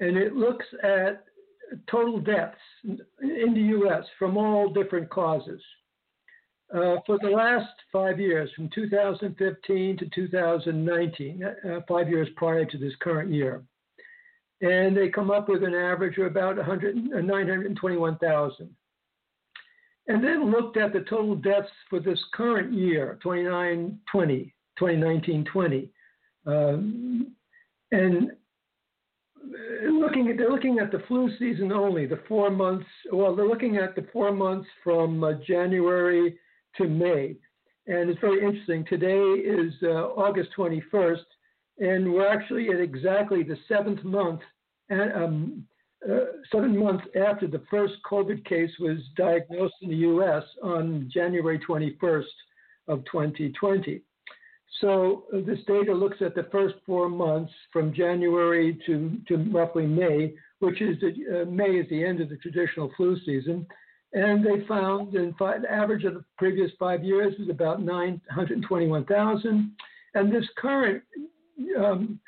Speaker 7: and it looks at total deaths in the US from all different causes. Uh, for the last five years, from 2015 to 2019, uh, five years prior to this current year. And they come up with an average of about 100, uh, 921,000. And then looked at the total deaths for this current year, 2920, 2019 20. Um, and looking at, they're looking at the flu season only, the four months. Well, they're looking at the four months from uh, January to May. And it's very interesting. Today is uh, August 21st, and we're actually at exactly the seventh month, and, um, uh, seven months after the first COVID case was diagnosed in the U.S. on January 21st of 2020. So uh, this data looks at the first four months from January to, to roughly May, which is the, uh, May is the end of the traditional flu season. And they found in five, the average of the previous five years was about 921,000. And this current um,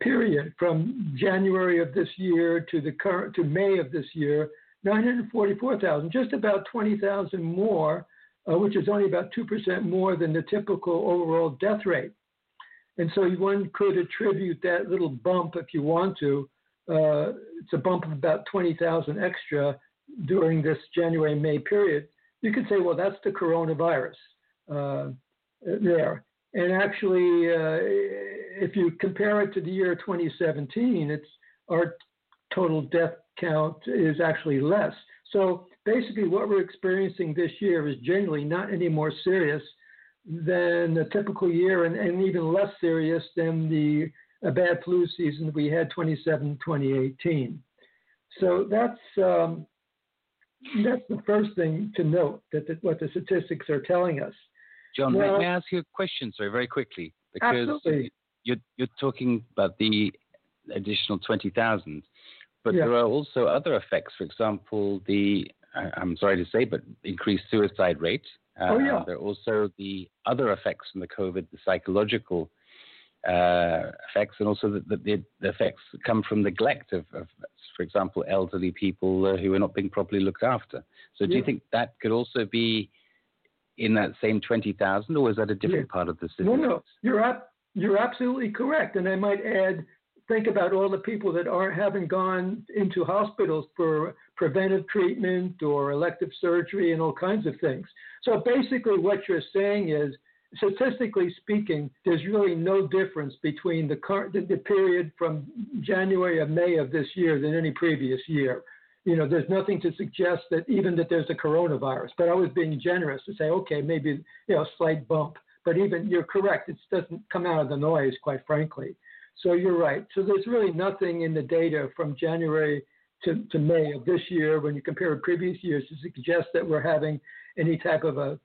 Speaker 7: period from January of this year to the current to May of this year, 944,000, just about 20,000 more, uh, which is only about 2% more than the typical overall death rate. And so one could attribute that little bump, if you want to, uh, it's a bump of about 20,000 extra during this January May period, you could say, well, that's the coronavirus uh, there. And actually, uh, if you compare it to the year 2017, it's our total death count is actually less. So basically, what we're experiencing this year is generally not any more serious than a typical year, and, and even less serious than the a bad flu season we had 27 2018. So that's um, that's the first thing to note that the, what the statistics are telling us.
Speaker 2: John, well, may I ask you a question, sorry, very quickly?
Speaker 7: Because absolutely.
Speaker 2: You're, you're talking about the additional 20,000, but
Speaker 7: yeah.
Speaker 2: there are also other effects. For example, the, I'm sorry to say, but increased suicide rate.
Speaker 7: Uh, oh, yeah.
Speaker 2: There are also the other effects from the COVID, the psychological uh, effects, and also the, the, the, effects come from neglect of, of for example, elderly people uh, who are not being properly looked after. So, do you think that could also be in that same 20,000, or is that a different
Speaker 7: yeah.
Speaker 2: part of the system?
Speaker 7: No, no, you're, up, you're absolutely correct. And I might add, think about all the people that aren't haven't gone into hospitals for preventive treatment or elective surgery and all kinds of things. So basically, what you're saying is statistically speaking, there's really no difference between the, current, the, the period from January or May of this year than any previous year. You know, there's nothing to suggest that even that there's a coronavirus. But I was being generous to say, okay, maybe you know, a slight bump. But even you're correct, it doesn't come out of the noise, quite frankly. So you're right. So there's really nothing in the data from January to, to May of this year when you compare with previous years to suggest that we're having any type of a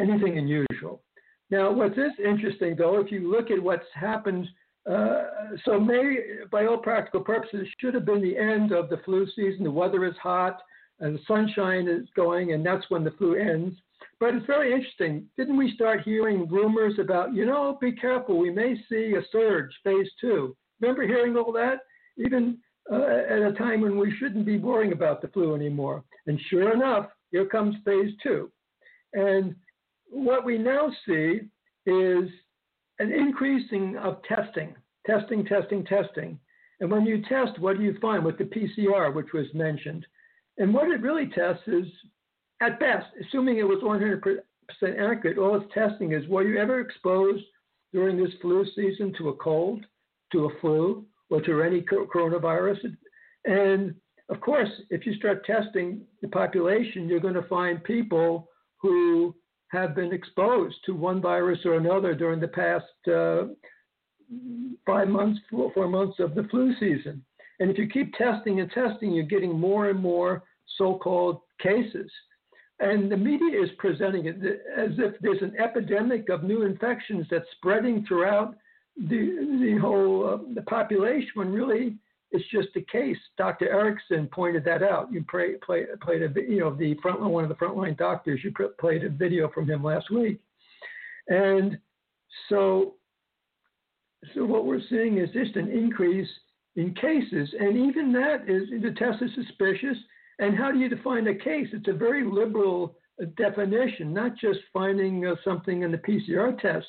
Speaker 7: anything unusual. Now, what's this interesting, though, if you look at what's happened, uh, so May, by all practical purposes, should have been the end of the flu season. The weather is hot, and the sunshine is going, and that's when the flu ends. But it's very interesting. Didn't we start hearing rumors about, you know, be careful, we may see a surge, phase two? Remember hearing all that? Even uh, at a time when we shouldn't be worrying about the flu anymore. And sure enough, here comes phase two. And what we now see is an increasing of testing, testing, testing, testing. And when you test, what do you find with the PCR, which was mentioned? And what it really tests is, at best, assuming it was 100% accurate, all it's testing is were you ever exposed during this flu season to a cold, to a flu, or to any coronavirus? And of course, if you start testing the population, you're going to find people who have been exposed to one virus or another during the past uh, five months, four, four months of the flu season. And if you keep testing and testing, you're getting more and more so called cases. And the media is presenting it as if there's an epidemic of new infections that's spreading throughout the, the whole uh, the population when really it's just a case. Dr. Erickson pointed that out. You play, played a you know the one of the frontline doctors. You played a video from him last week, And so, so what we're seeing is just an increase in cases, and even that is the test is suspicious. And how do you define a case? It's a very liberal uh, definition, not just finding uh, something in the PCR test,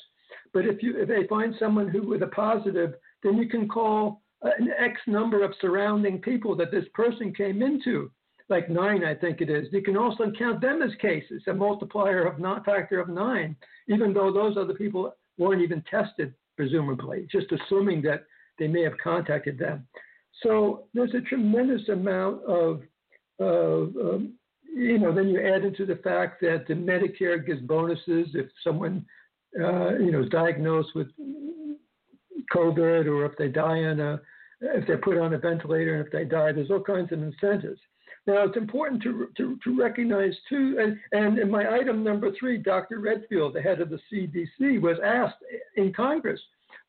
Speaker 7: but if you if they find someone who with a positive, then you can call an X number of surrounding people that this person came into, like nine, I think it is. You can also count them as cases, a multiplier of not factor of nine, even though those other people weren't even tested, presumably, just assuming that they may have contacted them. So there's a tremendous amount of, um, you know, then you add into the fact that the Medicare gives bonuses if someone, uh, you know, is diagnosed with COVID or if they die on a, if they're put on a ventilator and if they die, there's all kinds of incentives. Now, it's important to, to, to recognize, too, and, and in my item number three, Dr. Redfield, the head of the CDC, was asked in Congress,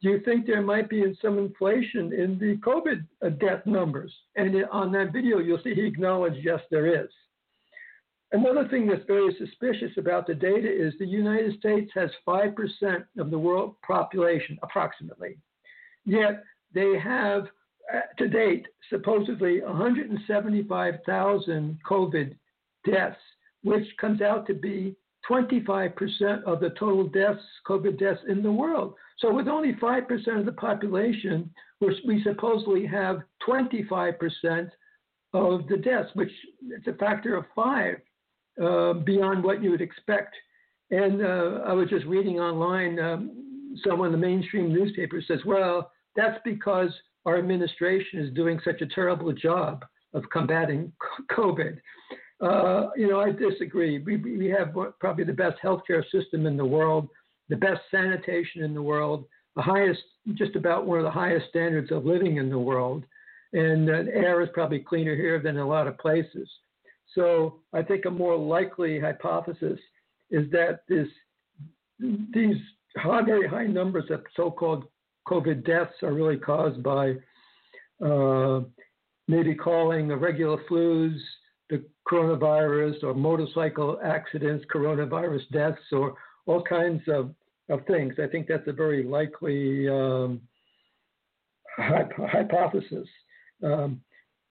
Speaker 7: do you think there might be some inflation in the COVID uh, death numbers? And on that video, you'll see he acknowledged, yes, there is. Another thing that's very suspicious about the data is the United States has 5% of the world population, approximately. Yet they have uh, to date, supposedly 175,000 COVID deaths, which comes out to be 25% of the total deaths, COVID deaths in the world. So, with only 5% of the population, we supposedly have 25% of the deaths, which is a factor of five uh, beyond what you would expect. And uh, I was just reading online, um, someone in the mainstream newspaper says, well, that's because our administration is doing such a terrible job of combating COVID. Uh, you know, I disagree. We, we have probably the best healthcare system in the world, the best sanitation in the world, the highest, just about one of the highest standards of living in the world. And uh, air is probably cleaner here than a lot of places. So I think a more likely hypothesis is that this, these high, very high numbers of so-called COVID deaths are really caused by uh, maybe calling the regular flus the coronavirus or motorcycle accidents, coronavirus deaths, or all kinds of, of things. I think that's a very likely um, hypothesis. Um,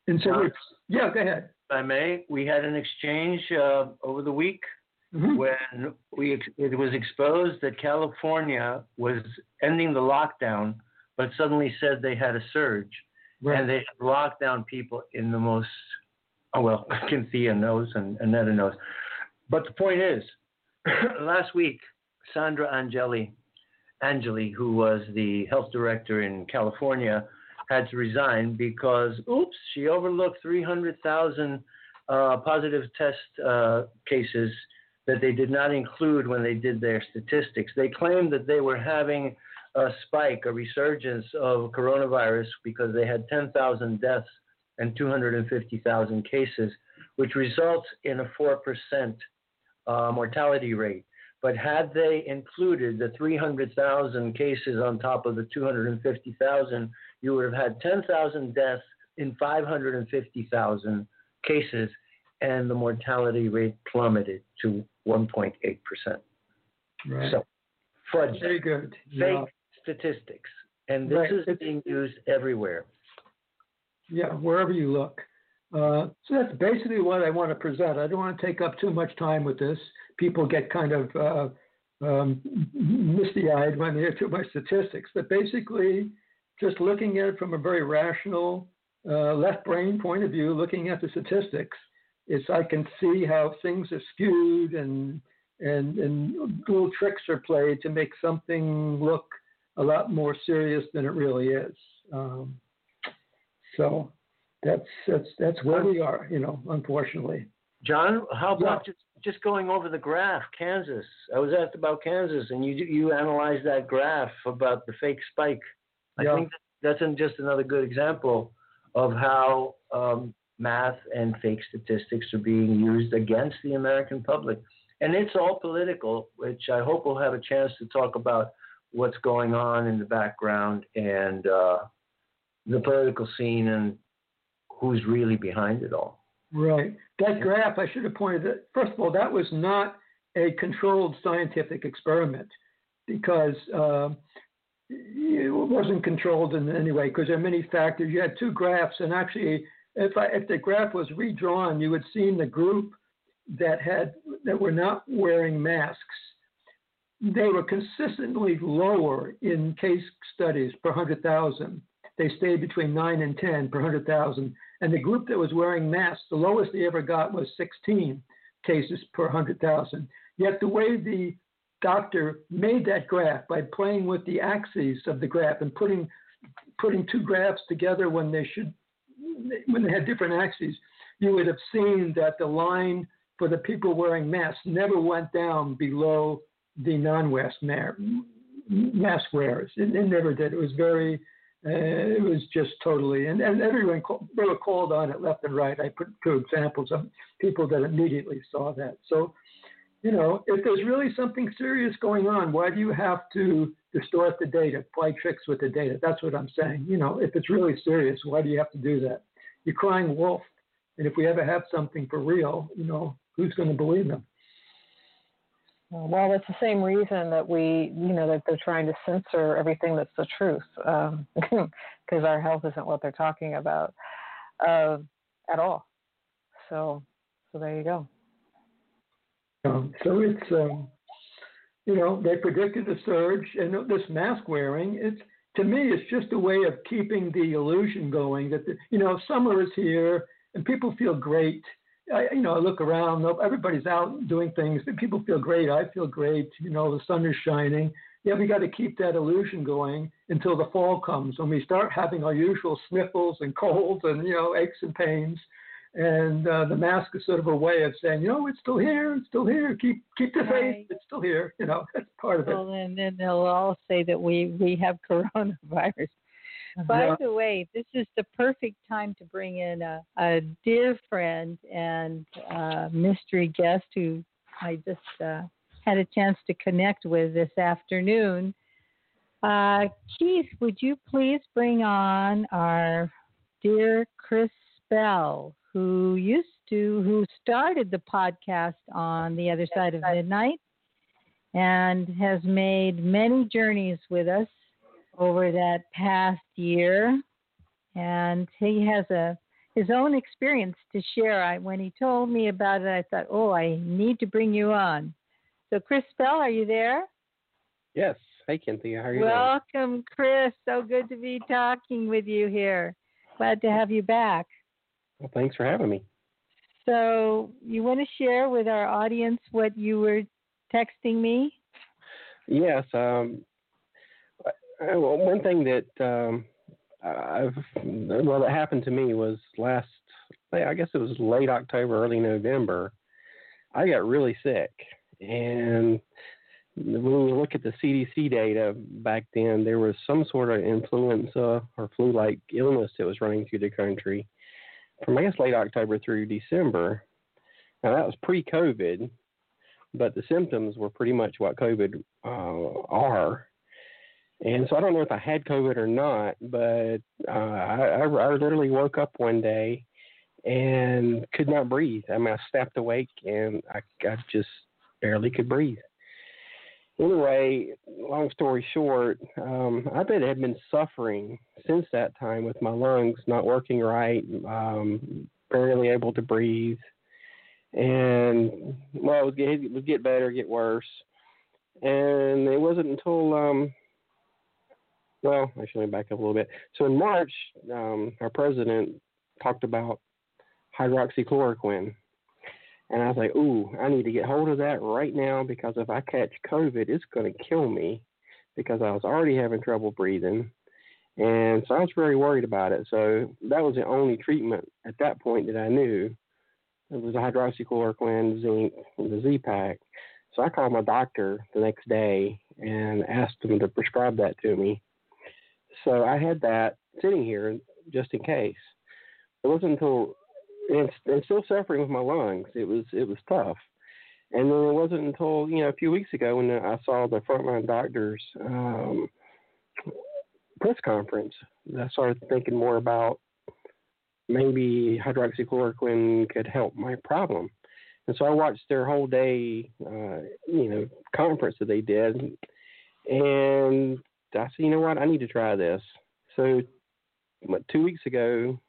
Speaker 7: and so, yeah, go ahead.
Speaker 6: I may, we had an exchange uh, over the week mm-hmm. when we it was exposed that California was ending the lockdown, but suddenly said they had a surge, right. and they had locked down people in the most oh well, Cynthia knows and Annetta knows. But the point is, last week Sandra Angeli, Angeli, who was the health director in California, had to resign because, oops, she overlooked 300,000 uh, positive test uh, cases that they did not include when they did their statistics. They claimed that they were having a spike, a resurgence of coronavirus because they had 10,000 deaths and 250,000 cases, which results in a 4% uh, mortality rate. But had they included the 300,000 cases on top of the 250,000, you would have had 10,000 deaths in 550,000 cases, and the mortality rate plummeted to 1.8%.
Speaker 7: Right.
Speaker 6: So, fudge.
Speaker 7: Very good.
Speaker 6: Fake yeah. statistics. And this right. is being used everywhere.
Speaker 7: Yeah, wherever you look. Uh, so that's basically what I want to present. I don't want to take up too much time with this. People get kind of uh, um, misty-eyed when they hear too much statistics. But basically, just looking at it from a very rational uh, left brain point of view, looking at the statistics, it's I can see how things are skewed and and and little tricks are played to make something look a lot more serious than it really is. Um, so that's that's that's where we are, you know, unfortunately.
Speaker 6: John, how about yeah. just just going over the graph, Kansas? I was asked about Kansas, and you you analyzed that graph about the fake spike. I yeah. think that's just another good example of how um, math and fake statistics are being used against the American public. And it's all political, which I hope we'll have a chance to talk about what's going on in the background and uh, the political scene and who's really behind it all.
Speaker 7: Right. That graph, I should have pointed that. First of all, that was not a controlled scientific experiment. because uh, it wasn't controlled in any way because there are many factors. You had two graphs, and actually, if I, if the graph was redrawn, you would see in the group that had that were not wearing masks, they were consistently lower in case studies per hundred thousand. They stayed between nine and ten per hundred thousand, and the group that was wearing masks, the lowest they ever got was 16 cases per hundred thousand. Yet the way the doctor made that graph by playing with the axes of the graph and putting putting two graphs together when they should when they had different axes, you would have seen that the line for the people wearing masks never went down below the non-mask mask wearers. It, it, never did. It was very, uh, it was just totally, and, and everyone call, were called on it left and right. I put two examples of people that immediately saw that. So you know, if there's really something serious going on, why do you have to distort the data, play tricks with the data? That's what I'm saying. You know, if it's really serious, why do you have to do that? You're crying wolf. And if we ever have something for real, you know, who's going to believe them?
Speaker 4: Well, it's the same reason that we, you know, that they're trying to censor everything that's the truth, because um, our health isn't what they're talking about uh, at all. So, so there you go.
Speaker 7: Um, so it's, um, you know, they predicted a surge, and this mask wearing, it's to me, it's just a way of keeping the illusion going that the, you know summer is here and people feel great. I, you know, I look around, everybody's out doing things. People feel great. I feel great. You know, the sun is shining. Yeah, we got to keep that illusion going until the fall comes when we start having our usual sniffles and colds and you know aches and pains and uh, the mask is sort of a way of saying, you know, it's still here, it's still here. Keep keep the
Speaker 1: right.
Speaker 7: faith, it's still here. You know, that's part of
Speaker 1: well, it. and then they'll all say that we we have coronavirus. By the way, this is the perfect time to bring in a, a dear friend and uh, mystery guest who I just uh, had a chance to connect with this afternoon. Uh, Keith, would you please bring on our dear Chris Bell, who used to, who started the podcast on the other side of midnight and has made many journeys with us over that past year. And he has a his own experience to share. I, when he told me about it, I thought, oh, I need to bring you on. So, Chris Bell, are you there?
Speaker 8: Yes. Hey, Cynthia. How are you
Speaker 1: Welcome,
Speaker 8: doing?
Speaker 1: Chris. So good to be talking with you here. Glad to have you back.
Speaker 8: Well, thanks for having me.
Speaker 1: So, you want to share with our audience what you were texting me?
Speaker 8: Yes. Um, well, one thing that um, I've well that happened to me was last. I guess it was late October, early November. I got really sick, and when we look at the CDC data back then, there was some sort of influenza or flu-like illness that was running through the country from I guess late October through December. Now that was pre-COVID, but the symptoms were pretty much what COVID uh, are. And so I don't know if I had COVID or not, but uh, I, I, I literally woke up one day and could not breathe. I mean, I stepped awake and I, I just barely could breathe. Anyway, long story short, um, I bet had been suffering since that time with my lungs not working right, um, barely able to breathe, and well, it would get, it would get better, get worse, and it wasn't until um, well, should back up a little bit. So in March, um, our president talked about hydroxychloroquine and I was like, ooh, I need to get hold of that right now because if I catch COVID, it's going to kill me because I was already having trouble breathing. And so I was very worried about it. So that was the only treatment at that point that I knew. It was hydroxychloroquine, zinc, the Z-Pak. So I called my doctor the next day and asked him to prescribe that to me. So I had that sitting here just in case. It wasn't until and, and still suffering with my lungs. It was it was tough. And then it wasn't until you know a few weeks ago when I saw the frontline doctors um, press conference that I started thinking more about maybe hydroxychloroquine could help my problem. And so I watched their whole day, uh, you know, conference that they did, And I said, you know what? I need to try this. So two weeks ago,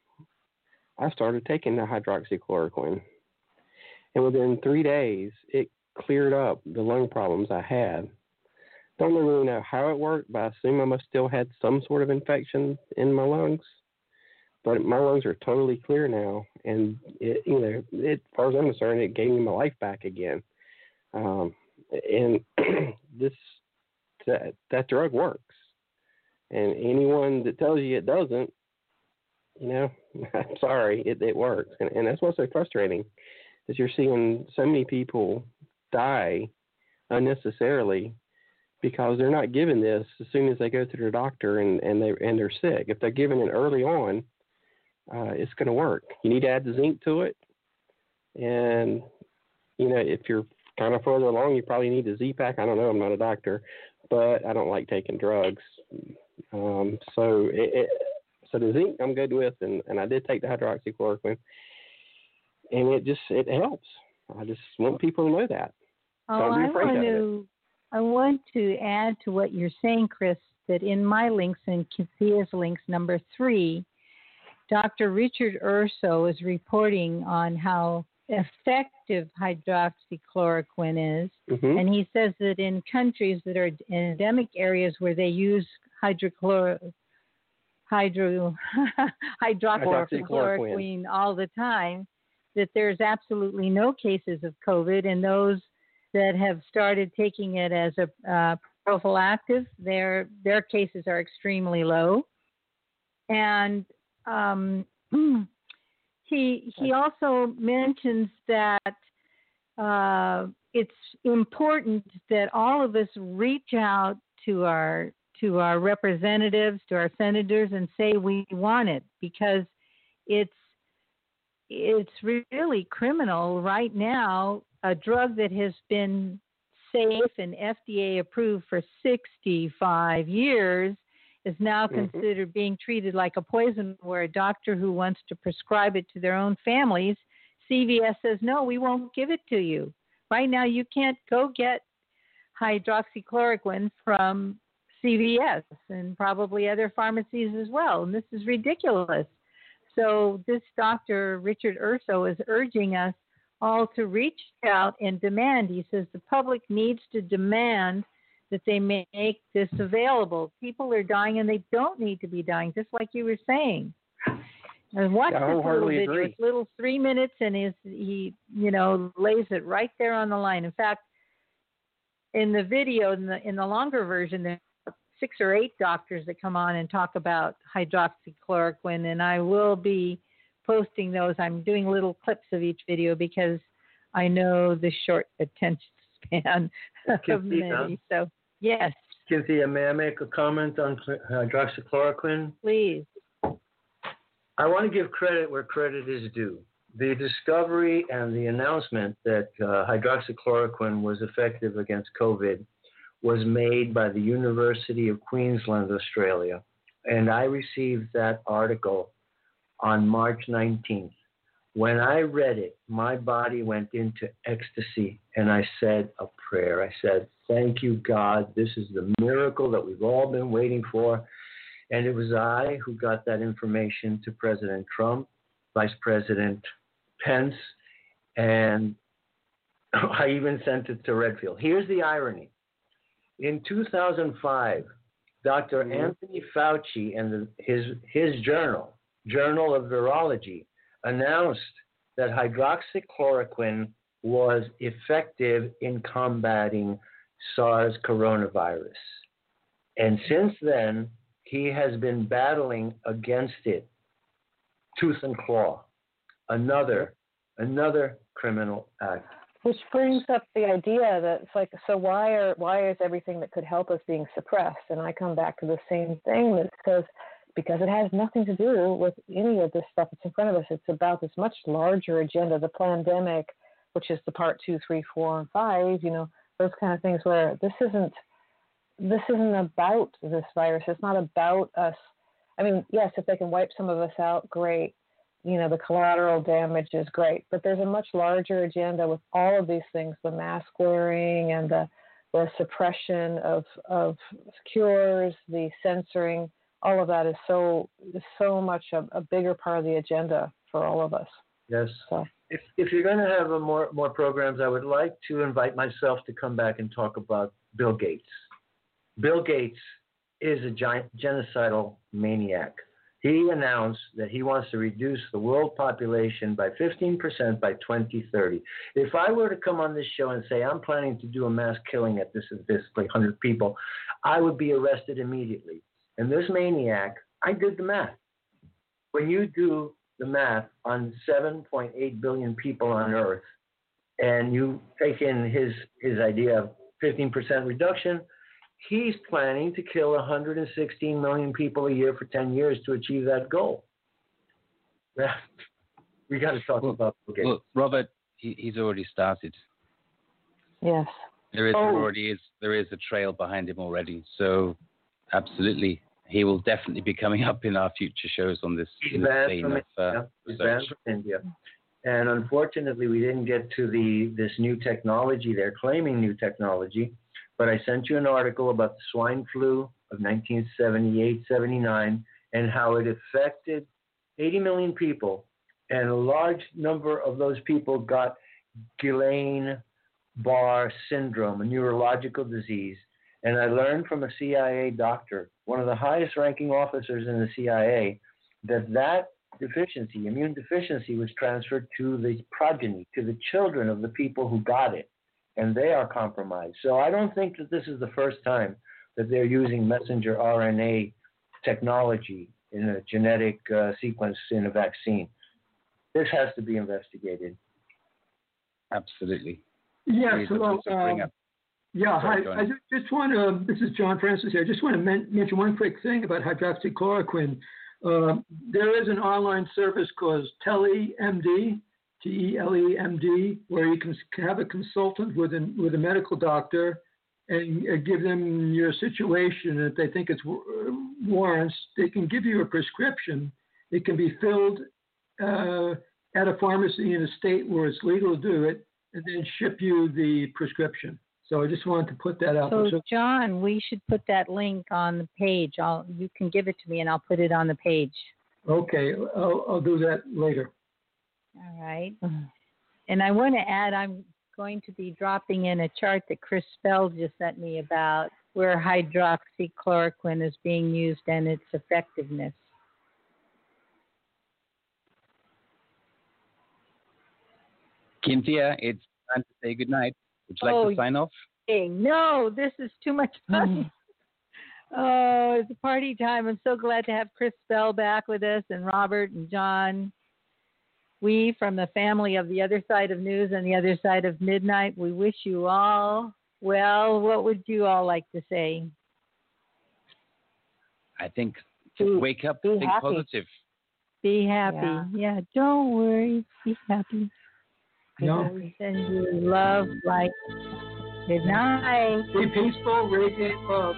Speaker 8: I started taking the hydroxychloroquine. And within three days, it cleared up the lung problems I had. Don't really know how it worked, but I assume I must still had some sort of infection in my lungs. But my lungs are totally clear now, and it, you know, it, as far as I'm concerned, it gave me my life back again. Um, and this that that drug works, and anyone that tells you it doesn't, you know, I'm sorry, it it works, and and that's what's so frustrating, is you're seeing so many people die unnecessarily because they're not given this as soon as they go to their doctor and, and they and they're sick. If they're given it early on, uh, it's going to work. You need to add the zinc to it, and you know if you're kind of further along, you probably need the Z-Pak. I don't know. I'm not a doctor, but I don't like taking drugs. Um, so it, it, so the zinc I'm good with, and, and I did take the hydroxychloroquine, and it just it helps. I just want people to know that.
Speaker 1: Oh, I want to I want to add to what you're saying, Chris, that in my links and Cynthia's links number three, Dr. Richard Urso is reporting on how effective hydroxychloroquine is.
Speaker 8: Mm-hmm.
Speaker 1: And he says that in countries that are endemic areas where they use hydrochlor hydro hydroxychloroquine all the time, that there's absolutely no cases of COVID, and those that have started taking it as a uh, prophylactic, their their cases are extremely low. And um, he he also mentions that uh, it's important that all of us reach out to our to our representatives, to our senators, and say we want it because it's it's really criminal right now a drug that has been safe and FDA approved for 65 years is now mm-hmm. considered being treated like a poison where a doctor who wants to prescribe it to their own families CVS says no we won't give it to you right now you can't go get hydroxychloroquine from CVS and probably other pharmacies as well and this is ridiculous so this doctor Richard Urso is urging us all to reach out and demand. He says the public needs to demand that they make this available. People are dying and they don't need to be dying, just like you were saying. And watch
Speaker 8: yeah,
Speaker 1: this little video.
Speaker 8: Agree.
Speaker 1: It's little three minutes, and his, he, you know, lays it right there on the line. In fact, in the video, in the in the longer version, six or eight doctors that come on and talk about hydroxychloroquine, and I will be posting those. I'm doing little clips of each video because I know the short attention span of many. So, yes.
Speaker 6: Cynthia, may I make a comment on hydroxychloroquine?
Speaker 1: Please.
Speaker 6: I want to give credit where credit is due. The discovery and the announcement that uh, hydroxychloroquine was effective against COVID was made by the University of Queensland, Australia. And I received that article on March 19th. When I read it, my body went into ecstasy and I said a prayer. I said, Thank you, God. This is the miracle that we've all been waiting for. And it was I who got that information to President Trump, Vice President Pence, and I even sent it to Redfield. Here's the irony. In 2005, doctor mm-hmm. Anthony Fauci and the, his, his journal, Journal of Virology announced that hydroxychloroquine was effective in combating SARS coronavirus. And since then, he has been battling against it tooth and claw. Another, another criminal act.
Speaker 4: Which brings up the idea that it's like, so why are why is everything that could help us being suppressed? And I come back to the same thing that says because it has nothing to do with any of this stuff that's in front of us. It's about this much larger agenda, the pandemic, which is the part two, three, four, and five. You know, those kind of things where this isn't this isn't about this virus. It's not about us. I mean, yes, if they can wipe some of us out, great. You know, the collateral damage is great, but there's a much larger agenda with all of these things: the mask wearing and the the suppression of of cures, the censoring, all of that is so so much a, a bigger part of the agenda for all of us.
Speaker 6: Yes.
Speaker 4: So
Speaker 6: If if you're going to have a more more programs, I would like to invite myself to come back and talk about Bill Gates. Bill Gates is a giant genocidal maniac. He announced that he wants to reduce the world population by 15% by 2030. If I were to come on this show and say I'm planning to do a mass killing at this basically 100 people, I would be arrested immediately. And this maniac, I did the math. When you do the math on 7.8 billion people on Earth, and you take in his his idea of 15% reduction, he's planning to kill 116 million people a year for 10 years to achieve that goal. we got to talk
Speaker 2: Well,
Speaker 6: about Bill Gates.
Speaker 2: Well, Robert, he, he's already started.
Speaker 4: yes.
Speaker 2: There is
Speaker 4: Oh.
Speaker 2: there already is there is a trail behind him already. So absolutely, he will definitely be coming up in our future shows on this,
Speaker 6: He's
Speaker 2: in
Speaker 6: banned from
Speaker 2: of uh,
Speaker 6: He's banned from India. And unfortunately, we didn't get to the this new technology. They're claiming new technology, but I sent you an article about the swine flu of 1978-79 and how it affected 80 million people, and a large number of those people got Guillain-Barre syndrome, a neurological disease. And I learned from a CIA doctor, one of the highest ranking officers in the CIA, that that deficiency, immune deficiency, was transferred to the progeny, to the children of the people who got it, and they are compromised. So I don't think that this is the first time that they're using messenger RNA technology in a genetic uh, sequence in a vaccine. This has to be investigated.
Speaker 2: Absolutely.
Speaker 7: Yes,
Speaker 2: Please,
Speaker 7: hello. um, Yeah, hi.
Speaker 2: Sorry, go
Speaker 7: I
Speaker 2: ahead.
Speaker 7: just want to, this is John Francis here. I just want to men- mention one quick thing about hydroxychloroquine. Um, there is an online service called TeleMD, T E L E M D, where you can have a consultant with, an, with a medical doctor and uh, give them your situation. And if they think it's wa- warrants, they can give you a prescription. It can be filled uh, at a pharmacy in a state where it's legal to do it and then ship you the prescription. So I just wanted to put that out.
Speaker 1: So,
Speaker 7: there.
Speaker 1: John, we should put that link on the page. I'll, you can give it to me and I'll put it on the page.
Speaker 7: okay, I'll, I'll do that later.
Speaker 1: All right. Mm-hmm. And I want to add, I'm going to be dropping in a chart that Chris Bell just sent me about where hydroxychloroquine is being used and its effectiveness.
Speaker 2: Cynthia, it's time to say goodnight. Would you like
Speaker 1: Oh,
Speaker 2: to sign off?
Speaker 1: Hey, no, this is too much fun. Mm-hmm. oh, it's party time. I'm so glad to have Chris Bell back with us and Robert and John. We from the family of the other side of news and the other side of midnight, we wish you all well. What would you all like to say?
Speaker 2: I think
Speaker 1: Be-
Speaker 2: wake up,
Speaker 1: be
Speaker 2: think
Speaker 1: happy.
Speaker 2: positive.
Speaker 1: Be happy.
Speaker 4: Yeah.
Speaker 1: Yeah, don't worry. Be happy.
Speaker 7: No.
Speaker 1: We send you love, light. Good night.
Speaker 7: Be peaceful, radiate love.